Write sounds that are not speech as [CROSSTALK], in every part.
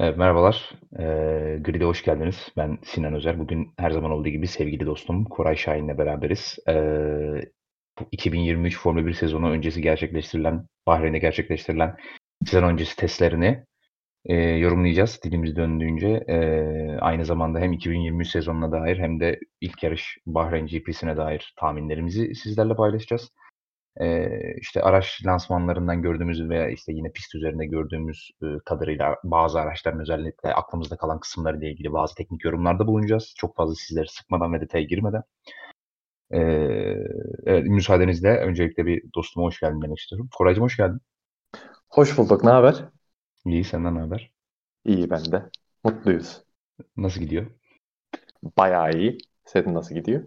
Evet, merhabalar. Eee, Grid'e hoş geldiniz. Ben Sinan Özer. Bugün her zaman olduğu gibi sevgili dostum Koray Şahin'le beraberiz. Bu 2023 Formula 1 sezonu öncesi gerçekleştirilen, Bahreyn'de gerçekleştirilen sezon öncesi testlerini eee, yorumlayacağız dilimiz döndüğünce. Eee, aynı zamanda hem 2023 sezonuna dair hem de ilk yarış Bahreyn GP'sine dair tahminlerimizi sizlerle paylaşacağız. Eee, işte araç lansmanlarından gördüğümüz veya işte yine pist üzerinde gördüğümüz kadarıyla bazı araçların özellikle aklımızda kalan kısımlarıyla ilgili bazı teknik yorumlarda bulunacağız. Çok fazla sizleri sıkmadan ve detaya girmeden. Evet, müsaadenizle öncelikle bir dostuma hoş geldin demek istiyorum. Koraycığım hoş geldin. Hoş bulduk. Ne haber? İyi, senden ne haber? İyi ben de. Mutluyuz. Nasıl gidiyor? Bayağı iyi. Senin nasıl gidiyor?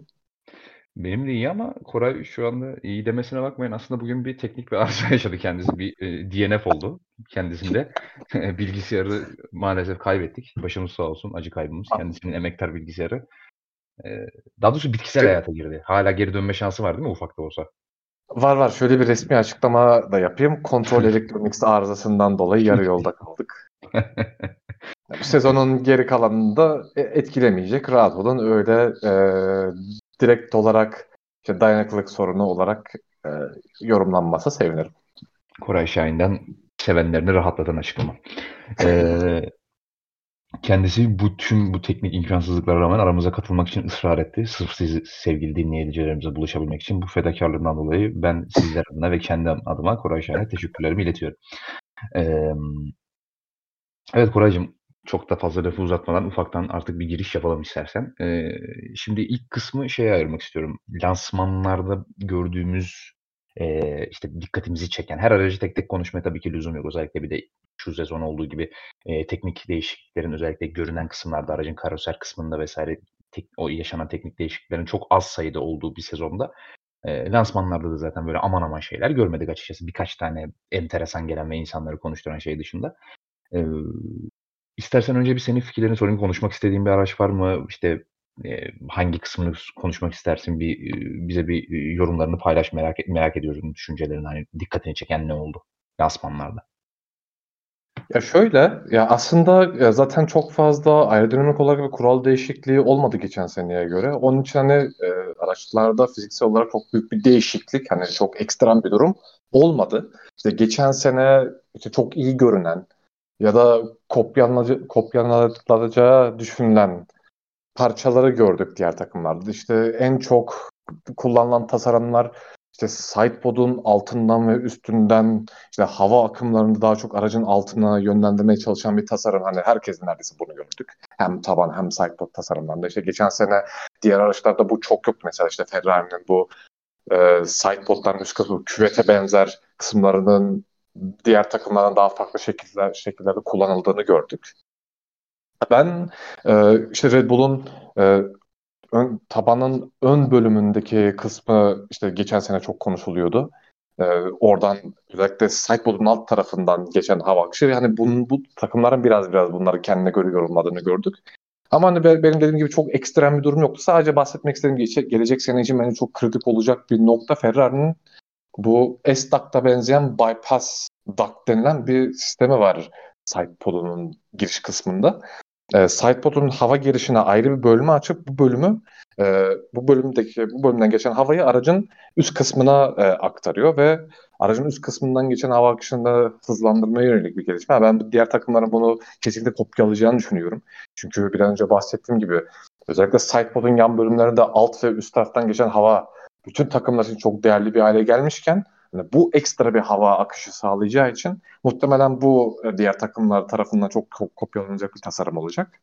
Benim de iyi ama Koray şu anda iyi demesine bakmayın. Aslında bugün bir teknik bir [LAUGHS] arıza yaşadı kendisi. Bir e, DNF oldu kendisinde. [LAUGHS] Bilgisayarı maalesef kaybettik. Başımız sağ olsun. Acı kaybımız. Kendisinin emektar bilgisayarı. E, daha doğrusu bitkisel hayata girdi. Hala geri dönme şansı var değil mi ufak da olsa? Var var. Şöyle bir resmi açıklama da yapayım. Kontrol [LAUGHS] Electronics arızasından dolayı yarı yolda kaldık. Bu sezonun geri kalanını da etkilemeyecek. Rahat olun. Öyle e, direkt olarak işte dayanıklılık sorunu olarak e, yorumlanmasa sevinirim. Koray Şahin'den sevenlerini rahatlatan açıklama. Ee, kendisi bu tüm bu teknik imkansızlıklara rağmen aramıza katılmak için ısrar etti. Sırf siz sevgili dinleyicilerimize buluşabilmek için bu fedakarlığından dolayı ben sizler adına ve kendi adıma Koray Şahin'e teşekkürlerimi iletiyorum. Ee, evet Koraycığım çok da fazla lafı uzatmadan ufaktan artık bir giriş yapalım istersen. Ee, şimdi ilk kısmı şeye ayırmak istiyorum. Lansmanlarda gördüğümüz e, işte dikkatimizi çeken her aracı tek tek konuşmaya tabii ki lüzum yok. Özellikle bir de şu sezon olduğu gibi e, teknik değişikliklerin özellikle görünen kısımlarda aracın karoser kısmında vesaire tek, o yaşanan teknik değişikliklerin çok az sayıda olduğu bir sezonda e, lansmanlarda da zaten böyle aman aman şeyler görmedik açıkçası. Birkaç tane enteresan gelen ve insanları konuşturan şey dışında. İstersen önce bir senin fikirlerini sorayım. Konuşmak istediğin bir araç var mı? İşte e, hangi kısmını konuşmak istersin? Bir bize bir yorumlarını paylaş. Merak merak ediyorum düşüncelerini. Hani dikkatini çeken ne oldu lansmanlarda? Ya şöyle, ya aslında zaten çok fazla aerodinamik olarak bir kural değişikliği olmadı geçen seneye göre. Onun için hani e, araçlarda fiziksel olarak çok büyük bir değişiklik, hani çok ekstrem bir durum olmadı. İşte geçen sene işte çok iyi görünen, ya da kopyalanacağı düşünülen parçaları gördük diğer takımlarda. İşte en çok kullanılan tasarımlar işte sidepod'un altından ve üstünden işte hava akımlarını daha çok aracın altına yönlendirmeye çalışan bir tasarım. Hani herkesin neredeyse bunu gördük. Hem taban hem sidepod tasarımlarında. İşte geçen sene diğer araçlarda bu çok yoktu. Mesela işte Ferrari'nin bu e, sidepod'ların üst kısmı küvete benzer kısımlarının diğer takımlardan daha farklı şekiller, şekillerde kullanıldığını gördük. Ben e, işte Red Bull'un e, ön, tabanın ön bölümündeki kısmı işte geçen sene çok konuşuluyordu. E, oradan özellikle sideboard'un alt tarafından geçen hava akışı yani bunun, bu takımların biraz biraz bunları kendine göre yorumladığını gördük. Ama hani benim dediğim gibi çok ekstrem bir durum yoktu. Sadece bahsetmek istediğim gelecek, gelecek sene için bence çok kritik olacak bir nokta Ferrari'nin bu S-Duct'a benzeyen bypass duct denilen bir sistemi var sidepod'unun giriş kısmında. E, sidepod'un hava girişine ayrı bir bölümü açıp bu bölümü e, bu bölümdeki bu bölümden geçen havayı aracın üst kısmına e, aktarıyor ve aracın üst kısmından geçen hava akışını hızlandırmaya yönelik bir gelişme. Ben diğer takımların bunu kesinlikle kopyalayacağını düşünüyorum. Çünkü bir an önce bahsettiğim gibi özellikle sidepod'un yan bölümlerinde alt ve üst taraftan geçen hava bütün takımlar için çok değerli bir hale gelmişken yani bu ekstra bir hava akışı sağlayacağı için muhtemelen bu e, diğer takımlar tarafından çok kopyalanacak bir tasarım olacak.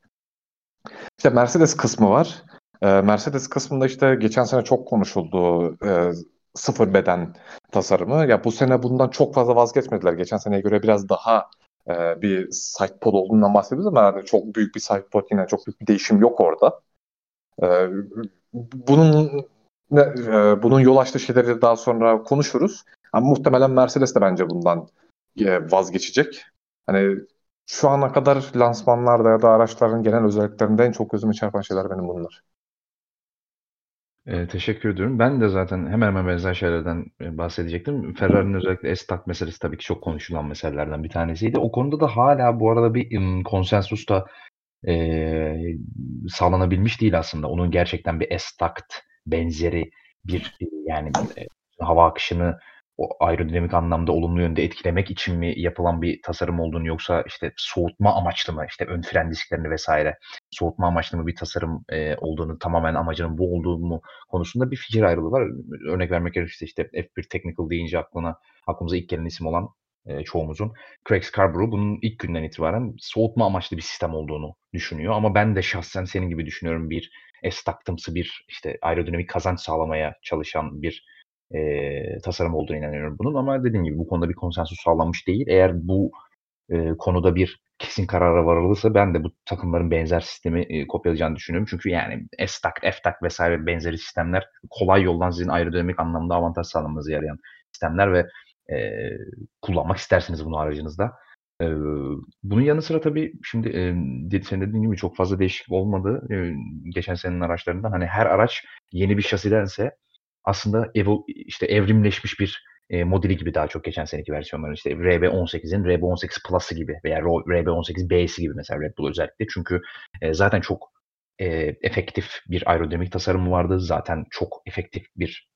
İşte Mercedes kısmı var. E, Mercedes kısmında işte geçen sene çok konuşuldu e, sıfır beden tasarımı. Ya bu sene bundan çok fazla vazgeçmediler. Geçen seneye göre biraz daha bir sidepod olduğundan bahsediyoruz ama yani çok büyük bir sidepod yine çok büyük bir değişim yok orada. Bunun e, bunun yol açtığı şeyleri daha sonra konuşuruz. Ama muhtemelen Mercedes de bence bundan e, vazgeçecek. Hani şu ana kadar lansmanlarda ya da araçların genel özelliklerinde en çok gözüme çarpan şeyler benim bunlar. Eee, teşekkür ediyorum. Ben de zaten hemen hemen benzer şeylerden, eee, bahsedecektim. Ferrari'nin özellikle S-Tac meselesi tabii ki çok konuşulan meselelerden bir tanesiydi. O konuda da hâlâ bu arada bir, konsensus da, eee, sağlanabilmiş değil aslında. Onun gerçekten bir S-Tac benzeri bir, eee, yani, eee, hava akışını o aerodinamik anlamda olumlu yönde etkilemek için mi yapılan bir tasarım olduğunu yoksa, işte, soğutma amaçlı mı, işte, ön fren disklerini vs. soğutma amaçlı mı bir tasarım, eee, olduğunu, tamamen amacının bu olduğu mu konusunda bir fikir ayrılığı var. Örnek vermek gerekirse, işte, F1 Technical deyince aklına aklımıza ilk gelen isim olan, eee, çoğumuzun Craig Scarborough bunun ilk günden itibaren soğutma amaçlı bir sistem olduğunu düşünüyor ama ben de şahsen senin gibi düşünüyorum. Bir S-Tac'ımsı bir, işte, aerodinamik kazanç sağlamaya çalışan bir, eee, tasarım olduğuna inanıyorum bunun ama dediğim gibi bu konuda bir konsensus sağlanmış değil. Eğer bu, eee, konuda bir kesin karara varılırsa ben de bu takımların benzer sistemi, eee, kopyalayacağını düşünüyorum. Çünkü, yani, S-Tac, F-Tac vs. benzeri sistemler kolay yoldan sizin aerodinamik anlamda avantaj sağlamanıza yarayan sistemler ve, eee, kullanmak istersiniz bunu aracınızda. Bunun yanı sıra tabii şimdi, senin dediğin gibi çok fazla değişiklik olmadı, geçen senenin araçlarından. Hani, her araç yeni bir şasidense aslında evo işte, evrimleşmiş bir, eee, modeli gibi daha çok geçen seneki versiyonların. İşte, RB18'in RB18 Plus'ı gibi veya ro RB18B'si gibi mesela Red Bull özellikle. Çünkü, eee, zaten çok, eee, efektif bir aerodinamik tasarımı vardı. Zaten çok efektif bir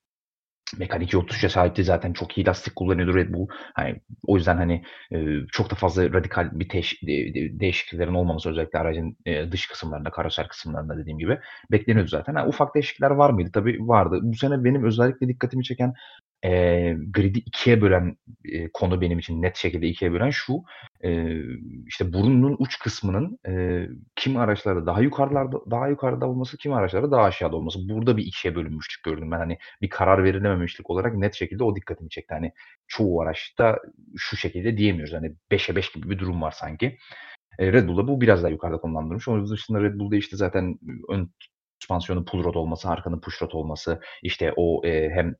mekanik yol tutuşa sahipti. Zaten çok iyi lastik kullanıyordu Red Bull. Hani, o yüzden, hani, eee, çok da fazla radikal bir teş de de değişikliklerin olmaması özellikle aracın, eee, dış kısımlarında, karoser kısımlarında dediğim gibi bekleniyordu zaten. Ha, ufak değişiklikler var mıydı? Tabii vardı. Bu sene benim özellikle dikkatimi çeken, eee, grid'i 2'ye bölen, eee, konu benim için net şekilde 2'ye bölen şu: Eee, işte, burunun uç kısmının, eee, kimi araçlarda daha yukarılarda daha yukarıda olması, kimi araçlarda daha aşağıda olması. Burada bir 2'ye bölünmüşlük gördüm ben. Hani, bir karar verilememişlik olarak net şekilde o dikkatimi çekti. Hani, çoğu araçta şu şekilde diyemiyoruz. Hani, 5'e 5 gibi bir durum var sanki. Eee, Red Bull'da bu biraz daha yukarıda konumlandırılmış. Onun dışında Red Bull'da, işte, zaten ön süspansiyonun pull rod olması, arkanın push rod olması, işte, o, eee, hem,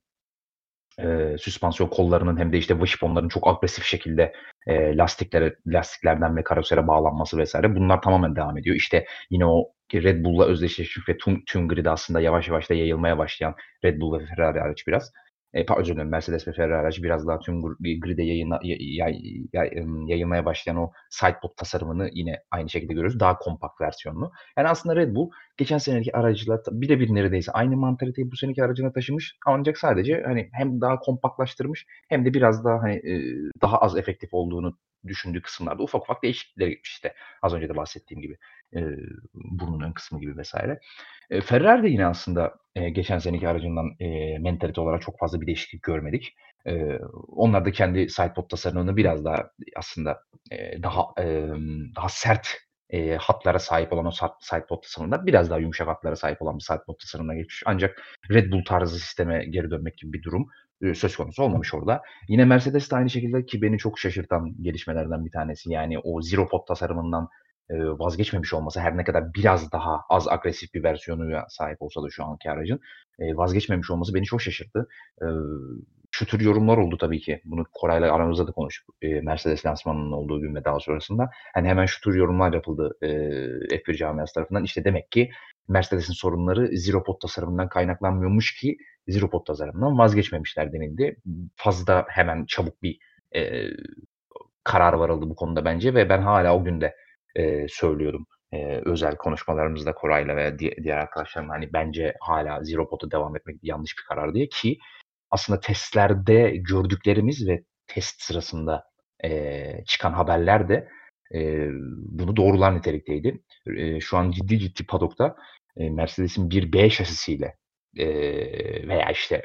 eee, süspansiyon kollarının hem de, işte, wishbone'ların çok agresif şekilde, eee, lastiklere lastiklerden ve karosere bağlanması vs. bunlar tamamen devam ediyor. İşte, yine o Red Bull'la özdeşleşmiş ve tüm tüm grid'e aslında yavaş yavaş da yayılmaya başlayan Red Bull ve Ferrari hariç biraz, pa özür dilerim, Mercedes ve Ferrari hariç biraz daha tüm gr grid'e yayına ya yay yay yayılmaya başlayan o sidepod tasarımını yine aynı şekilde görüyoruz. Daha kompakt versiyonunu. Yani, aslında Red Bull geçen seneki aracıyla ta bire bir neredeyse aynı mantaliteyi bu seneki aracına taşımış ancak sadece, hani, hem daha kompaktlaştırmış hem de biraz daha, hani, eee, daha az efektif olduğunu düşündüğü kısımlarda ufak ufak değişikliklere gitmiş, işte. Az önce de bahsettiğim gibi. Eee, burnun ön kısmı gibi vs. Eee, Ferrari de yine aslında, eee, geçen seneki aracından, eee, mentalite olarak çok fazla bir değişiklik görmedik. Eee, onlar da kendi sidepod tasarımını biraz daha aslında, eee, daha, emm, daha sert, eee, hatlara sahip olan o sidepod tasarımından biraz daha yumuşak hatlara sahip olan bir sidepod tasarımına geçmiş. Ancak Red Bull tarzı sisteme geri dönmek gibi bir durum, söz konusu olmamış orada. Yine Mercedes de aynı şekilde ki beni çok şaşırtan gelişmelerden bir tanesi. Yani, o zero pod tasarımından, vazgeçmemiş olması her ne kadar biraz daha az agresif bir versiyonuna sahip olsa da şu anki aracın, vazgeçmemiş olması beni çok şaşırttı. Şu tür yorumlar oldu tabii ki. Bunu Koray'la aramızda da konuştuk, Mercedes lansmanının olduğu gün ve daha sonrasında. Hani, hemen şu tür yorumlar yapıldı, eee, F1 camiası tarafından. İşte, demek ki Mercedes'in sorunları zero pod tasarımından kaynaklanmıyormuş ki zero pod tasarımından vazgeçmemişler denildi. Fazla hemen çabuk bir, eee, karara varıldı bu konuda bence ve ben hâlâ o gün eee, söylüyordum, eee, özel konuşmalarımızda Koray'la veya di diğer arkadaşlarımla, hani, bence hâlâ zero pod'a devam etmek yanlış bir karar diye ki aslında testlerde gördüklerimiz ve test sırasında, eee, çıkan haberler de, eee, bunu doğrular nitelikteydi. Eee, şu an ciddi ciddi paddock'ta, eee, Mercedes'in bir B şasisiyle, eee, veya, işte,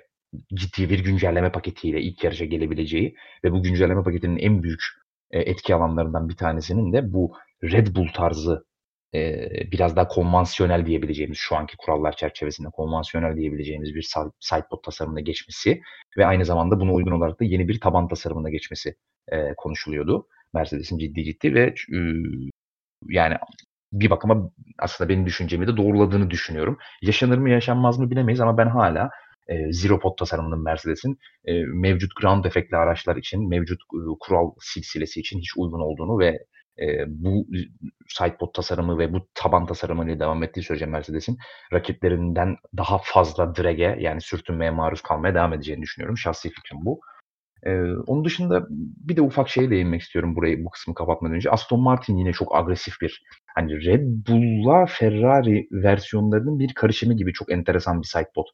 ciddi bir güncelleme paketiyle ilk yarışa gelebileceği ve bu güncelleme paketinin en büyük, etki alanlarından bir tanesinin de bu Red Bull tarzı, eee, biraz daha konvansiyonel diyebileceğimiz, şu anki kurallar çerçevesinde konvansiyonel diyebileceğimiz bir sidepod tasarımına geçmesi ve aynı zamanda buna uygun olarak da yeni bir taban tasarımına geçmesi, eee, konuşuluyordu Mercedes'in ciddi ciddi ve ııı, yani, bir bakıma aslında benim düşüncemi de doğruladığını düşünüyorum. Yaşanır mı yaşanmaz mı bilemeyiz ama ben hâlâ, eee, zero pod tasarımının Mercedes'in, eee, mevcut ground effect'li araçlar için, mevcut, ııı, kural silsilesi için hiç uygun olduğunu ve e, bu sidepod tasarımı ve bu taban tasarımıyla devam ettiği sürece Mercedes'in rakiplerinden daha fazla drag'e yani sürtünmeye maruz kalmaya devam edeceğini düşünüyorum. Şahsi fikrim bu. Ee, onun dışında bir de ufak şeye değinmek istiyorum burayı bu kısmı kapatmadan önce. Aston Martin yine çok agresif bir hani Red Bull'la Ferrari versiyonlarının bir karışımı gibi çok enteresan bir sidepod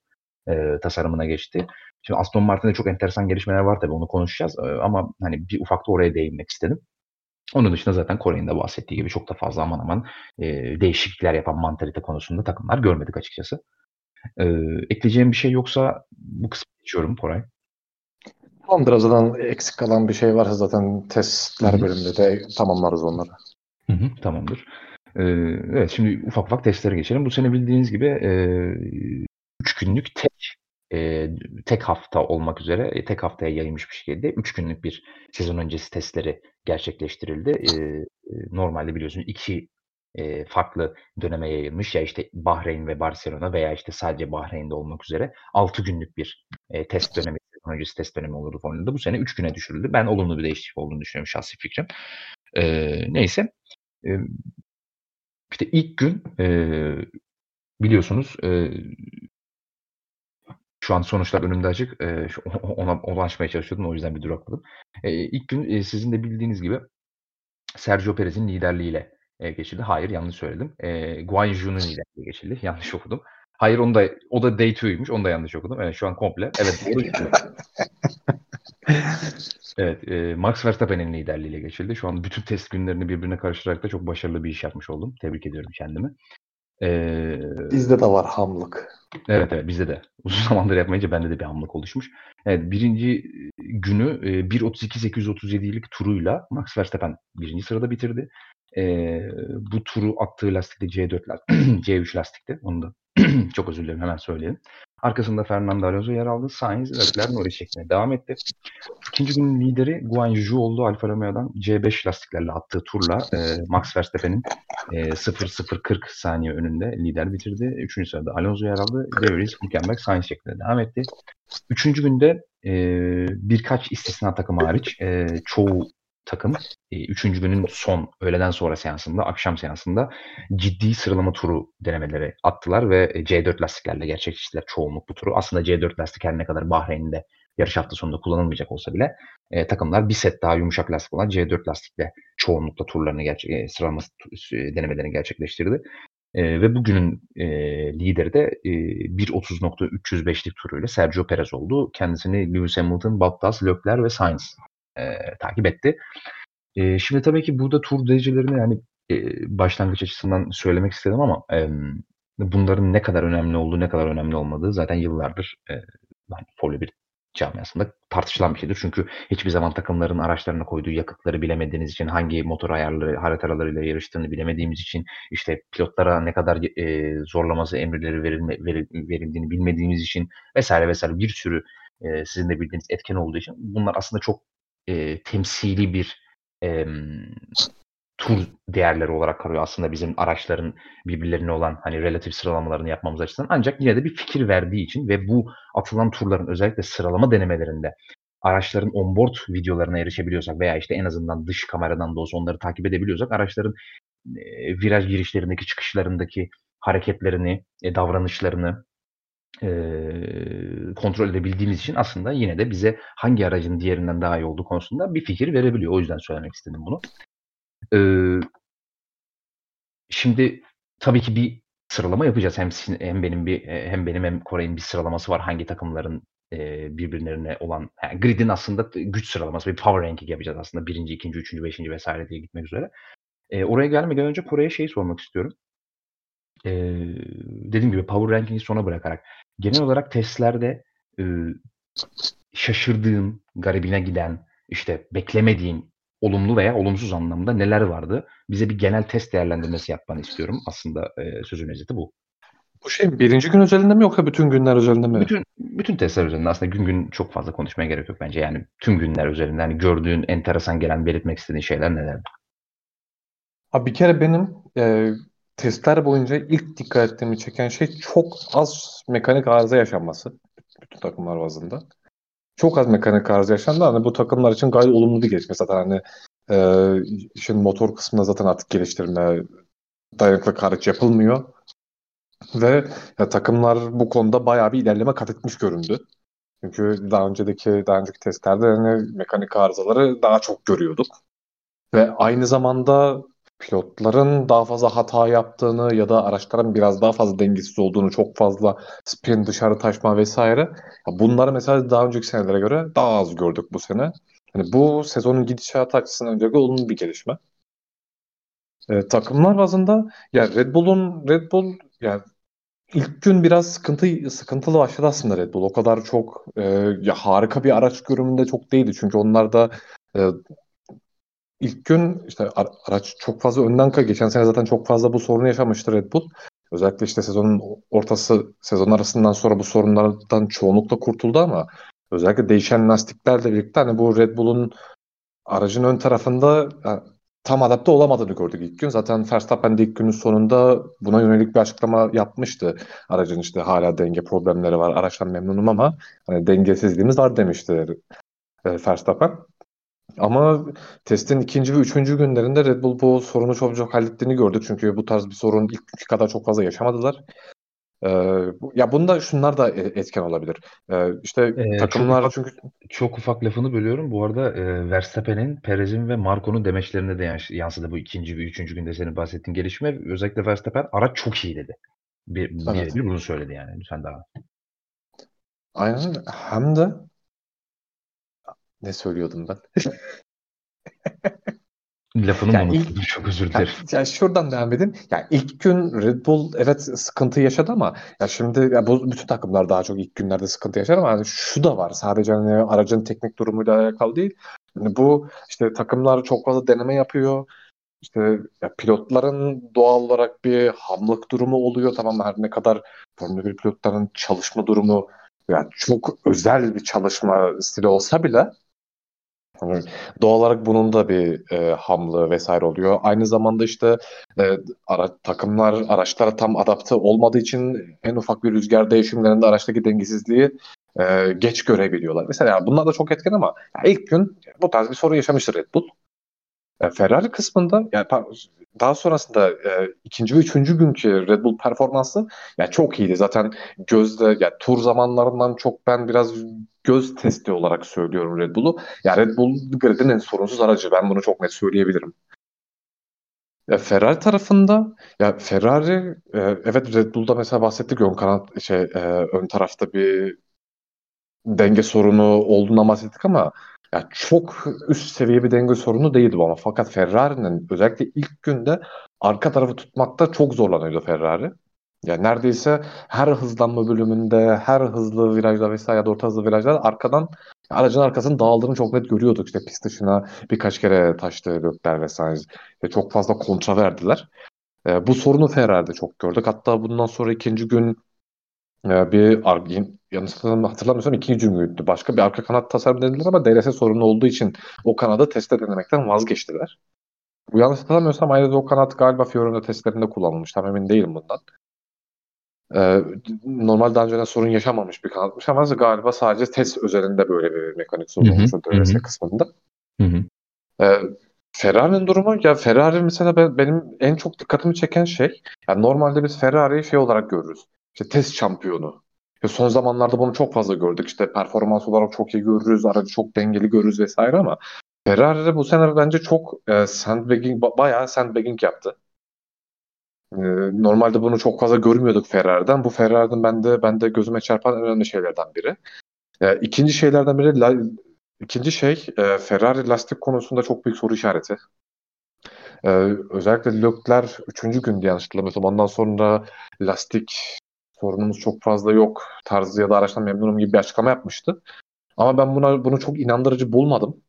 e, tasarımına geçti. Şimdi Aston Martin'de çok enteresan gelişmeler var tabii onu konuşacağız e, ama hani bir ufak da oraya değinmek istedim. Onun dışında zaten Kore'nin de bahsettiği gibi çok da fazla aman aman e, değişiklikler yapan mantalite konusunda takımlar görmedik açıkçası. E, ekleyeceğim bir şey yoksa bu kısmı geçiyorum Koray. Tamamdır zaten eksik kalan bir şey varsa zaten testler bölümünde de tamamlarız onları. Hı hı, tamamdır. Ee, evet şimdi ufak ufak testlere geçelim. Bu sene bildiğiniz gibi e, günlük tek e, tek hafta olmak üzere e, tek haftaya yayılmış bir şekilde 3 günlük bir sezon öncesi testleri gerçekleştirildi. E, normalde biliyorsunuz iki e, farklı döneme yayılmış ya işte Bahreyn ve Barcelona veya işte sadece Bahreyn'de olmak üzere 6 günlük bir e, test dönemi sezon öncesi test dönemi olurdu Formula'da. Bu sene 3 güne düşürüldü. Ben olumlu bir değişiklik olduğunu düşünüyorum şahsi fikrim. E, neyse. E, işte ilk gün e, biliyorsunuz e, şu an sonuçlar önümde açık. E, ona ulaşmaya çalışıyordum. O yüzden bir durakladım. E, ilk gün e, sizin de bildiğiniz gibi Sergio Perez'in liderliğiyle e, geçildi. Hayır yanlış söyledim. E, Guan Yu'nun liderliği geçildi. [LAUGHS] Yanlış okudum. Hayır onu da o da Day 2'ymiş. Onu da yanlış okudum. Evet şu an komple. Evet doğru [LAUGHS] Evet, e, Max Verstappen'in liderliğiyle geçildi. Şu an bütün test günlerini birbirine karıştırarak da çok başarılı bir iş yapmış oldum. Tebrik ediyorum kendimi. Ee, bizde de var hamlık. Evet evet bizde de. [LAUGHS] Uzun zamandır yapmayınca bende de bir hamlık oluşmuş. Evet birinci günü e, 1.32.837'lik turuyla Max Verstappen birinci sırada bitirdi. E, bu turu attığı lastikte C4 C3 [CLEARS THROAT] lastikte. Onu da [CLEARS THROAT] çok özür dilerim hemen söyleyelim. Arkasında Fernando Alonso yer aldı. Sainz Leclerc Norris şeklinde devam etti. İkinci günün lideri Guan Yu oldu. Alfa Romeo'dan C5 lastiklerle attığı turla e, Max Verstappen'in e, 0-0-40 saniye önünde lider bitirdi. Üçüncü sırada Alonso yer aldı. De Vries, Hülkenberg, Sainz şeklinde devam etti. Üçüncü günde e, birkaç istisna takımı hariç e, çoğu takım e, üçüncü günün son öğleden sonra seansında, akşam seansında ciddi sıralama turu denemeleri attılar ve C4 lastiklerle gerçekleştiler çoğunluk bu turu. Aslında C4 lastik her ne kadar Bahreyn'de yarış hafta sonunda kullanılmayacak olsa bile e, takımlar bir set daha yumuşak lastik olan C4 lastikle çoğunlukla turlarını gerçek, e, sıralama e, denemelerini gerçekleştirdi. E, ve bugünün e, lideri de e, 1.30.305'lik turuyla Sergio Perez oldu. Kendisini Lewis Hamilton, Bottas, Leclerc ve Sainz e, takip etti. E, şimdi tabii ki burada tur derecelerini yani e, başlangıç açısından söylemek istedim ama e, bunların ne kadar önemli olduğu, ne kadar önemli olmadığı zaten yıllardır e, yani Formula 1 camiasında tartışılan bir şeydir. Çünkü hiçbir zaman takımların araçlarına koyduğu yakıtları bilemediğiniz için, hangi motor ayarları, haritalarıyla yarıştığını bilemediğimiz için, işte pilotlara ne kadar e, zorlaması emirleri verilme, verildiğini bilmediğimiz için vesaire vesaire bir sürü e, sizin de bildiğiniz etken olduğu için bunlar aslında çok e, temsili bir e, tur değerleri olarak kalıyor aslında bizim araçların birbirlerine olan hani relatif sıralamalarını yapmamız açısından. Ancak yine de bir fikir verdiği için ve bu atılan turların özellikle sıralama denemelerinde araçların onboard videolarına erişebiliyorsak veya işte en azından dış kameradan da olsa onları takip edebiliyorsak araçların e, viraj girişlerindeki çıkışlarındaki hareketlerini, e, davranışlarını e, kontrol edebildiğimiz için aslında yine de bize hangi aracın diğerinden daha iyi olduğu konusunda bir fikir verebiliyor. O yüzden söylemek istedim bunu. E, şimdi tabii ki bir sıralama yapacağız. Hem hem benim bir hem benim hem Kore'nin bir sıralaması var. Hangi takımların e, birbirlerine olan yani grid'in aslında güç sıralaması bir power ranking yapacağız aslında. Birinci, ikinci, üçüncü, beşinci vesaire diye gitmek üzere. E, oraya gelmeden önce Kore'ye şeyi sormak istiyorum. E, dediğim gibi power ranking'i sona bırakarak genel olarak testlerde e, şaşırdığın, garibine giden, işte beklemediğin olumlu veya olumsuz anlamda neler vardı? Bize bir genel test değerlendirmesi yapmanı istiyorum. Aslında e, sözün özeti bu. Bu şey birinci gün özelinde mi yoksa bütün günler özelinde mi? Bütün bütün testler özelinde aslında gün gün çok fazla konuşmaya gerek yok bence. Yani tüm günler özelinde hani gördüğün enteresan gelen belirtmek istediğin şeyler neler? Abi bir kere benim e, testler boyunca ilk dikkat ettiğimi çeken şey çok az mekanik arıza yaşanması bütün takımlar bazında. Çok az mekanik arıza yaşandı. Hani bu takımlar için gayet olumlu bir gelişme. Zaten hani Ee, işin motor kısmında zaten artık geliştirme dayanıklı hariç yapılmıyor. Ve ya, takımlar bu konuda bayağı bir ilerleme kat etmiş göründü. Çünkü daha önceki daha önceki testlerde yani mekanik arızaları daha çok görüyorduk. Ve aynı zamanda pilotların daha fazla hata yaptığını ya da araçların biraz daha fazla dengesiz olduğunu, çok fazla spin dışarı taşma vesaire. Bunları mesela daha önceki senelere göre daha az gördük bu sene. Yani bu sezonun gidişatı açısından öncelikle olumlu bir gelişme. Ee, takımlar bazında ya Red Bull'un Red Bull yani ilk gün biraz sıkıntı sıkıntılı başladı aslında Red Bull. O kadar çok e, ya harika bir araç görünümünde çok değildi. Çünkü onlar da e, ilk gün işte araç çok fazla önden kay. Geçen sene zaten çok fazla bu sorunu yaşamıştı Red Bull. Özellikle işte sezonun ortası, sezon arasından sonra bu sorunlardan çoğunlukla kurtuldu ama özellikle değişen lastiklerle birlikte hani bu Red Bull'un aracın ön tarafında yani tam adapte olamadığını gördük ilk gün. Zaten Verstappen de ilk günün sonunda buna yönelik bir açıklama yapmıştı. Aracın işte hala denge problemleri var. Araçtan memnunum ama hani dengesizliğimiz var demişti e, Verstappen. Ama testin ikinci ve üçüncü günlerinde Red Bull bu sorunu çok çok hallettiğini gördük. Çünkü bu tarz bir sorun ilk günkü kadar çok fazla yaşamadılar. Ee, ya bunda şunlar da e, etken olabilir. Ee, işte ee, takımlar çok ufak, çünkü çok ufak lafını bölüyorum. Bu arada e, Verstappen'in, Perez'in ve Marco'nun demeçlerine de yansıdı bu ikinci ve üçüncü günde senin bahsettiğin gelişme. Özellikle Verstappen araç çok iyi dedi. Bir, evet. bir, bir bunu söyledi yani. Lütfen daha. Aynen. Hem de ne söylüyordum ben? [LAUGHS] Lafını yani mı unuttum? Çok özür dilerim. Yani, yani şuradan devam edin. Yani ilk gün Red Bull evet sıkıntı yaşadı ama ya şimdi ya bu bütün takımlar daha çok ilk günlerde sıkıntı yaşar ama yani şu da var. Sadece hani aracın teknik durumuyla alakalı değil. Yani bu işte takımlar çok fazla deneme yapıyor. İşte ya pilotların doğal olarak bir hamlık durumu oluyor. Tamam her ne kadar Formula 1 pilotların çalışma durumu yani çok özel bir çalışma stili olsa bile Hani doğal olarak bunun da bir e, hamlığı vesaire oluyor. Aynı zamanda işte e, ara, takımlar araçlara tam adapte olmadığı için en ufak bir rüzgar değişimlerinde araçtaki dengesizliği e, geç görebiliyorlar. Mesela yani bunlar da çok etken ama ilk gün bu tarz bir sorun yaşamıştır Red Bull. E, Ferrari kısmında yani daha sonrasında e, ikinci ve üçüncü günkü Red Bull performansı yani çok iyiydi. Zaten gözde yani tur zamanlarından çok ben biraz göz testi olarak söylüyorum Red Bull'u. Yani Red Bull gridin en sorunsuz aracı. Ben bunu çok net söyleyebilirim. Ya Ferrari tarafında ya Ferrari e, evet Red Bull'da mesela bahsettik ön kanat şey e, ön tarafta bir denge sorunu olduğunu bahsettik ama ya çok üst seviye bir denge sorunu değildi bu ama fakat Ferrari'nin özellikle ilk günde arka tarafı tutmakta çok zorlanıyordu Ferrari. Yani neredeyse her hızlanma bölümünde, her hızlı virajda vesaire ya da orta hızlı virajda arkadan aracın arkasının dağıldığını çok net görüyorduk. İşte pist dışına birkaç kere taştı Lökler vesaire. Ve çok fazla kontra verdiler. E, bu sorunu Ferrari'de çok gördük. Hatta bundan sonra ikinci gün e, bir yanlış hatırlamıyorsam ikinci müydü. Başka bir arka kanat tasarım denediler ama DRS sorunu olduğu için o kanadı teste denemekten vazgeçtiler. Bu yanlış hatırlamıyorsam ayrıca o kanat galiba Fiorino testlerinde kullanılmış. Tam emin değilim bundan. Ee, normal daha önceden sorun yaşamamış bir kanatmış ama galiba sadece test özelinde böyle bir mekanik sorun olmuş o DRS kısmında. Hı hı. Ee, Ferrari'nin durumu ya Ferrari mesela ben, benim en çok dikkatimi çeken şey yani normalde biz Ferrari'yi şey olarak görürüz. İşte test şampiyonu. Ya son zamanlarda bunu çok fazla gördük. İşte performans olarak çok iyi görürüz, aracı çok dengeli görürüz vesaire ama Ferrari bu sene bence çok e, sandbagging, bayağı sandbagging yaptı. E, normalde bunu çok fazla görmüyorduk Ferrari'den. Bu Ferrari'den bende bende gözüme çarpan önemli şeylerden biri. E, ikinci şeylerden biri la, ikinci şey e, Ferrari lastik konusunda çok büyük soru işareti. E, özellikle Leclerc 3. gün diye yanlış hatırlamıyorsam ondan sonra lastik sorunumuz çok fazla yok tarzı ya da araçtan memnunum gibi bir açıklama yapmıştı. Ama ben buna bunu çok inandırıcı bulmadım.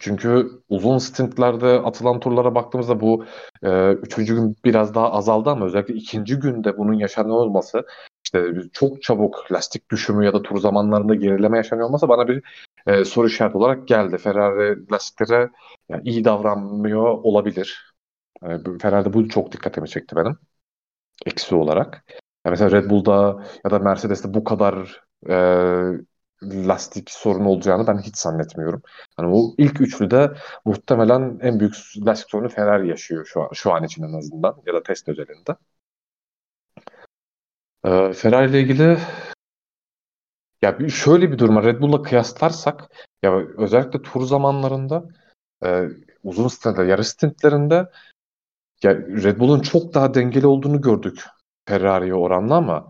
Çünkü uzun stintlerde atılan turlara baktığımızda bu e, üçüncü gün biraz daha azaldı ama özellikle ikinci günde bunun yaşanıyor olması işte çok çabuk lastik düşümü ya da tur zamanlarında gerileme yaşanıyor olması bana bir e, soru işareti olarak geldi. Ferrari lastiklere yani iyi davranmıyor olabilir. E, Ferrari'de bu çok dikkatimi çekti benim. Eksi olarak. Yani mesela Red Bull'da ya da Mercedes'te bu kadar e, lastik sorunu olacağını ben hiç zannetmiyorum. Hani bu ilk üçlüde muhtemelen en büyük lastik sorunu Ferrari yaşıyor şu an, şu an için en azından ya da test özelinde. Ee, Ferrari ile ilgili ya şöyle bir duruma Red Bull'la kıyaslarsak ya özellikle tur zamanlarında e, uzun stintte, yarış stintlerinde ya Red Bull'un çok daha dengeli olduğunu gördük Ferrari'ye oranla ama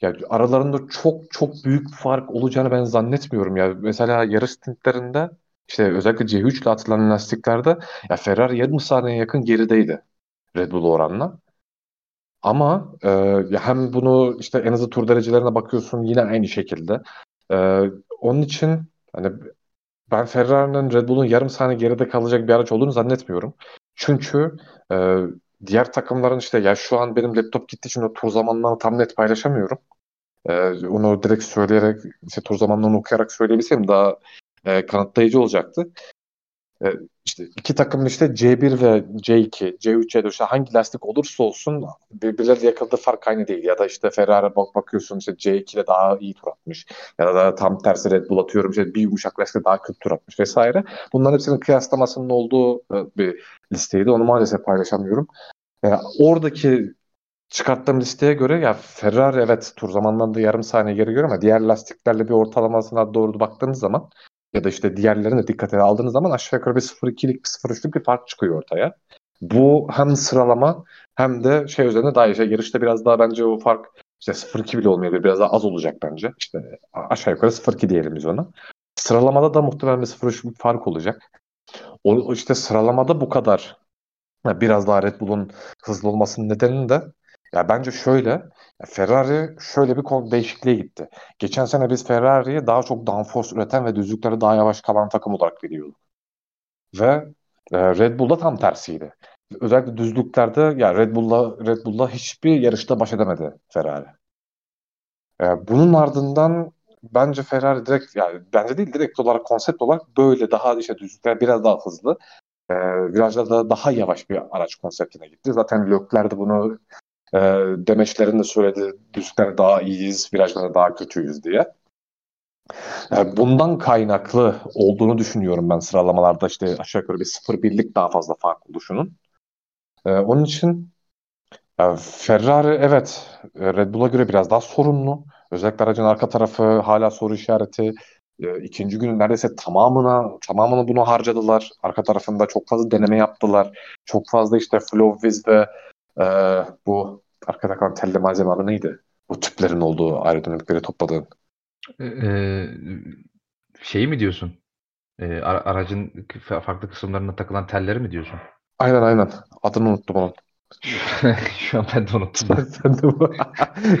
ya aralarında çok çok büyük fark olacağını ben zannetmiyorum ya. Mesela yarış stintlerinde işte özellikle C3 ile atılan lastiklerde ya Ferrari yarım saniyeye yakın gerideydi Red Bull oranla. Ama e, hem bunu işte en hızlı tur derecelerine bakıyorsun yine aynı şekilde. E, onun için hani ben Ferrari'nin Red Bull'un yarım saniye geride kalacak bir araç olduğunu zannetmiyorum. Çünkü e, diğer takımların işte ya şu an benim laptop gittiği için o tur zamanlarını tam net paylaşamıyorum. E, onu direkt söyleyerek işte tur zamanlarını okuyarak söyleyebilsem daha e, kanıtlayıcı olacaktı. E, işte iki takımın işte C1 ve C2, C3, C4 işte hangi lastik olursa olsun birbirleriyle yakaladığı fark aynı değil. Ya da işte Ferrari bak bakıyorsun işte C2 ile daha iyi tur atmış. Ya da tam tersi Red Bull atıyorum işte bir yumuşak lastik daha kötü tur atmış vesaire. Bunların hepsinin kıyaslamasının olduğu e, bir listeydi. Onu maalesef paylaşamıyorum. Yani oradaki çıkarttığım listeye göre ya Ferrari evet tur zamanlarında yarım saniye geri görüyor ama diğer lastiklerle bir ortalamasına doğru baktığınız zaman ya da işte diğerlerini de dikkate aldığınız zaman aşağı yukarı bir 0-2'lik, bir 0-3'lük bir fark çıkıyor ortaya. Bu hem sıralama hem de şey üzerine daha. Şey, yarışta biraz daha bence o fark işte 0-2 bile olmayabilir. Biraz daha az olacak bence. İşte aşağı yukarı 0-2 diyelim biz ona. Sıralamada da muhtemelen bir 0-3 bir fark olacak. O işte sıralamada bu kadar biraz daha Red Bull'un hızlı olmasının nedeni de ya bence şöyle Ferrari şöyle bir değişikliğe gitti. Geçen sene biz Ferrari'ye daha çok downforce üreten ve düzlükleri daha yavaş kalan takım olarak biliyorduk. Ve e, Red Bull'da tam tersiydi. Özellikle düzlüklerde ya Red Bull'la Red Bull'la hiçbir yarışta baş edemedi Ferrari. E, bunun ardından bence Ferrari direkt yani bence değil direkt olarak konsept olarak böyle daha işte düzlükler biraz daha hızlı. E, virajlarda daha yavaş bir araç konseptine gitti. Zaten Leclerc de bunu e, demeçlerini de söyledi. Düzlükler daha iyiyiz, virajlarda daha kötüyüz diye. Yani bundan kaynaklı olduğunu düşünüyorum ben sıralamalarda işte aşağı yukarı bir 0-1'lik daha fazla fark oluşunun. Ee, onun için yani Ferrari evet Red Bull'a göre biraz daha sorunlu. Özellikle aracın arka tarafı hala soru işareti. E, ikinci günün neredeyse tamamına tamamını bunu harcadılar. Arka tarafında çok fazla deneme yaptılar. Çok fazla işte flow viz ve e, bu arkada kalan telli malzeme adı neydi? Bu tüplerin olduğu aerodinamikleri topladığın. Ee, şeyi mi diyorsun? Ee, aracın farklı kısımlarına takılan telleri mi diyorsun? Aynen aynen. Adını unuttum onun. [LAUGHS] Şu an ben de unuttum. Sen de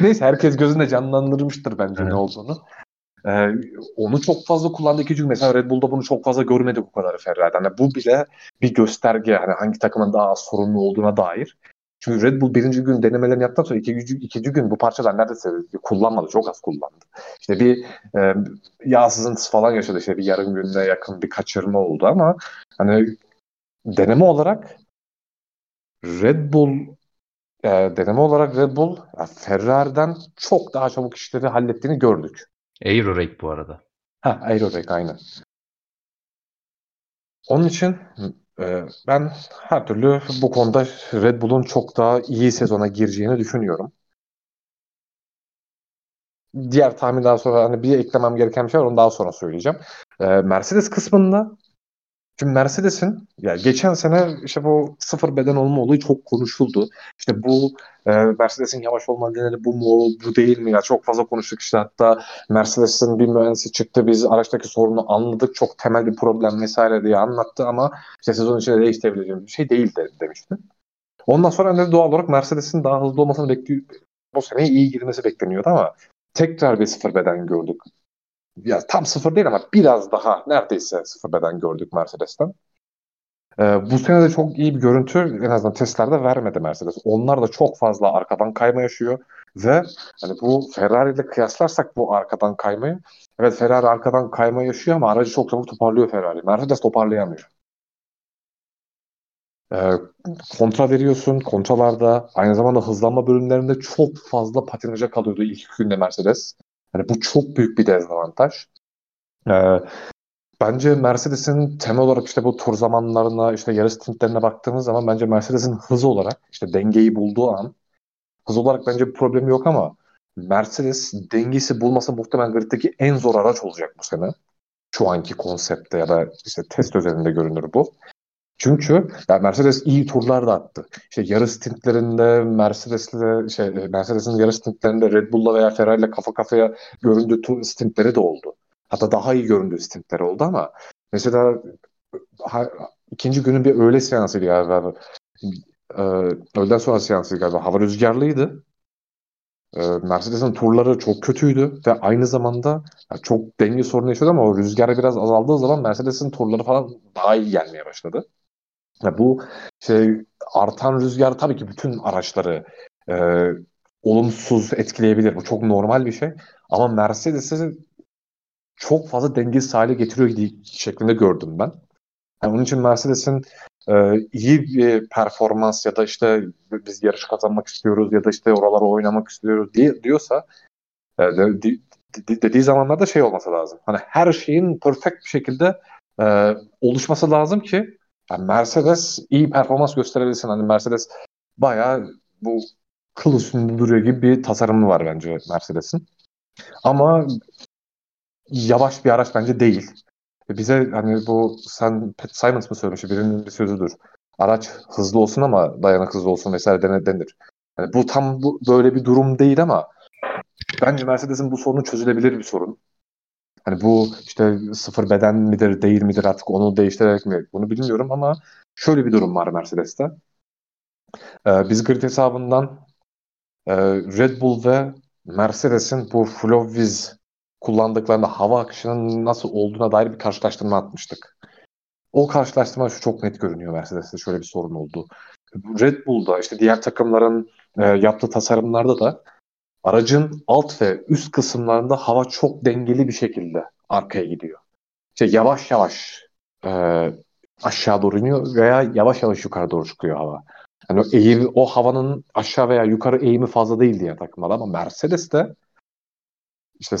[LAUGHS] Neyse herkes gözünde canlandırmıştır bence evet. ne olduğunu. Ee, onu çok fazla kullandı gün. Mesela Red Bull'da bunu çok fazla görmedik bu kadar Ferrari'den. Yani bu bile bir gösterge. Hani hangi takımın daha sorunlu olduğuna dair. Çünkü Red Bull birinci gün denemelerini yaptıktan sonra ikinci, ikinci gün bu parçalar neredeyse kullanmadı. Çok az kullandı. İşte bir e, yağ sızıntısı falan yaşadı. İşte bir yarım günde yakın bir kaçırma oldu ama hani deneme olarak Red Bull e, deneme olarak Red Bull yani Ferrari'den çok daha çabuk işleri hallettiğini gördük. Aerorake bu arada. Ha Aerorake aynen. Onun için ben her türlü bu konuda Red Bull'un çok daha iyi sezona gireceğini düşünüyorum. Diğer tahminden sonra hani bir eklemem gereken bir şey var onu daha sonra söyleyeceğim. Ee, Mercedes kısmında Şimdi Mercedes'in ya geçen sene işte bu sıfır beden olma olayı çok konuşuldu. İşte bu e, Mercedes'in yavaş olma nedeni bu mu, bu değil mi ya çok fazla konuştuk işte hatta Mercedes'in bir mühendisi çıktı biz araçtaki sorunu anladık çok temel bir problem vesaire diye anlattı ama işte sezon içinde değiştirebileceğimiz bir şey değil de, demişti. Ondan sonra de doğal olarak Mercedes'in daha hızlı olmasını bekliyor. Bu sene iyi girmesi bekleniyordu ama tekrar bir sıfır beden gördük ya tam sıfır değil ama biraz daha neredeyse sıfır beden gördük Mercedes'ten. Ee, bu sene de çok iyi bir görüntü en azından testlerde vermedi Mercedes. Onlar da çok fazla arkadan kayma yaşıyor ve hani bu Ferrari ile kıyaslarsak bu arkadan kaymayı evet Ferrari arkadan kayma yaşıyor ama aracı çok çabuk toparlıyor Ferrari. Mercedes toparlayamıyor. Ee, kontra veriyorsun. Kontralarda aynı zamanda hızlanma bölümlerinde çok fazla patinaja kalıyordu ilk günde Mercedes. Yani bu çok büyük bir dezavantaj. Ee, bence Mercedes'in temel olarak işte bu tur zamanlarına, işte yarış stintlerine baktığımız zaman bence Mercedes'in hızı olarak işte dengeyi bulduğu an hız olarak bence bir problemi yok ama Mercedes dengesi bulmasa muhtemelen griddeki en zor araç olacak bu sene. Şu anki konsepte ya da işte test özelinde görünür bu. Çünkü ya Mercedes iyi turlar da attı. İşte yarış stintlerinde Mercedes'le şey Mercedes'in yarış stintlerinde Red Bull'la veya Ferrari'yle kafa kafaya göründüğü stintleri de oldu. Hatta daha iyi göründüğü stintleri oldu ama mesela ha, ikinci günün bir öğle seansıydı galiba. Ee, öğleden sonra seansıydı galiba. Hava rüzgarlıydı. Ee, Mercedes'in turları çok kötüydü ve aynı zamanda çok denge sorunu yaşadı ama o rüzgar biraz azaldığı zaman Mercedes'in turları falan daha iyi gelmeye başladı. Ya bu şey artan rüzgar tabii ki bütün araçları e, olumsuz etkileyebilir. Bu çok normal bir şey. Ama Mercedes'i çok fazla dengesiz hale getiriyor şeklinde gördüm ben. Yani onun için Mercedes'in e, iyi bir performans ya da işte biz yarış kazanmak istiyoruz ya da işte oralara oynamak istiyoruz diye diyorsa e, de, de, de, dediği zamanlarda şey olması lazım. Hani her şeyin perfect bir şekilde e, oluşması lazım ki yani Mercedes iyi performans gösterebilsin. Hani Mercedes bayağı bu kıl üstünde duruyor gibi bir tasarımı var bence Mercedes'in. Ama yavaş bir araç bence değil. Bize hani bu sen Pat Simons mı söylemiş birinin bir sözüdür. Araç hızlı olsun ama dayanık hızlı olsun vesaire denir. Yani bu tam bu böyle bir durum değil ama bence Mercedes'in bu sorunu çözülebilir bir sorun. Hani bu işte sıfır beden midir değil midir artık onu değiştirerek mi bunu bilmiyorum ama şöyle bir durum var Mercedes'te. Ee, biz grid hesabından e, Red Bull ve Mercedes'in bu Flowiz kullandıklarında hava akışının nasıl olduğuna dair bir karşılaştırma atmıştık. O karşılaştırma şu çok net görünüyor Mercedes'te şöyle bir sorun oldu. Red Bull'da işte diğer takımların e, yaptığı tasarımlarda da aracın alt ve üst kısımlarında hava çok dengeli bir şekilde arkaya gidiyor. İşte yavaş yavaş e, aşağı doğru iniyor veya yavaş yavaş yukarı doğru çıkıyor hava. Yani o eğim, o havanın aşağı veya yukarı eğimi fazla değil diye takımlar ama Mercedes'te işte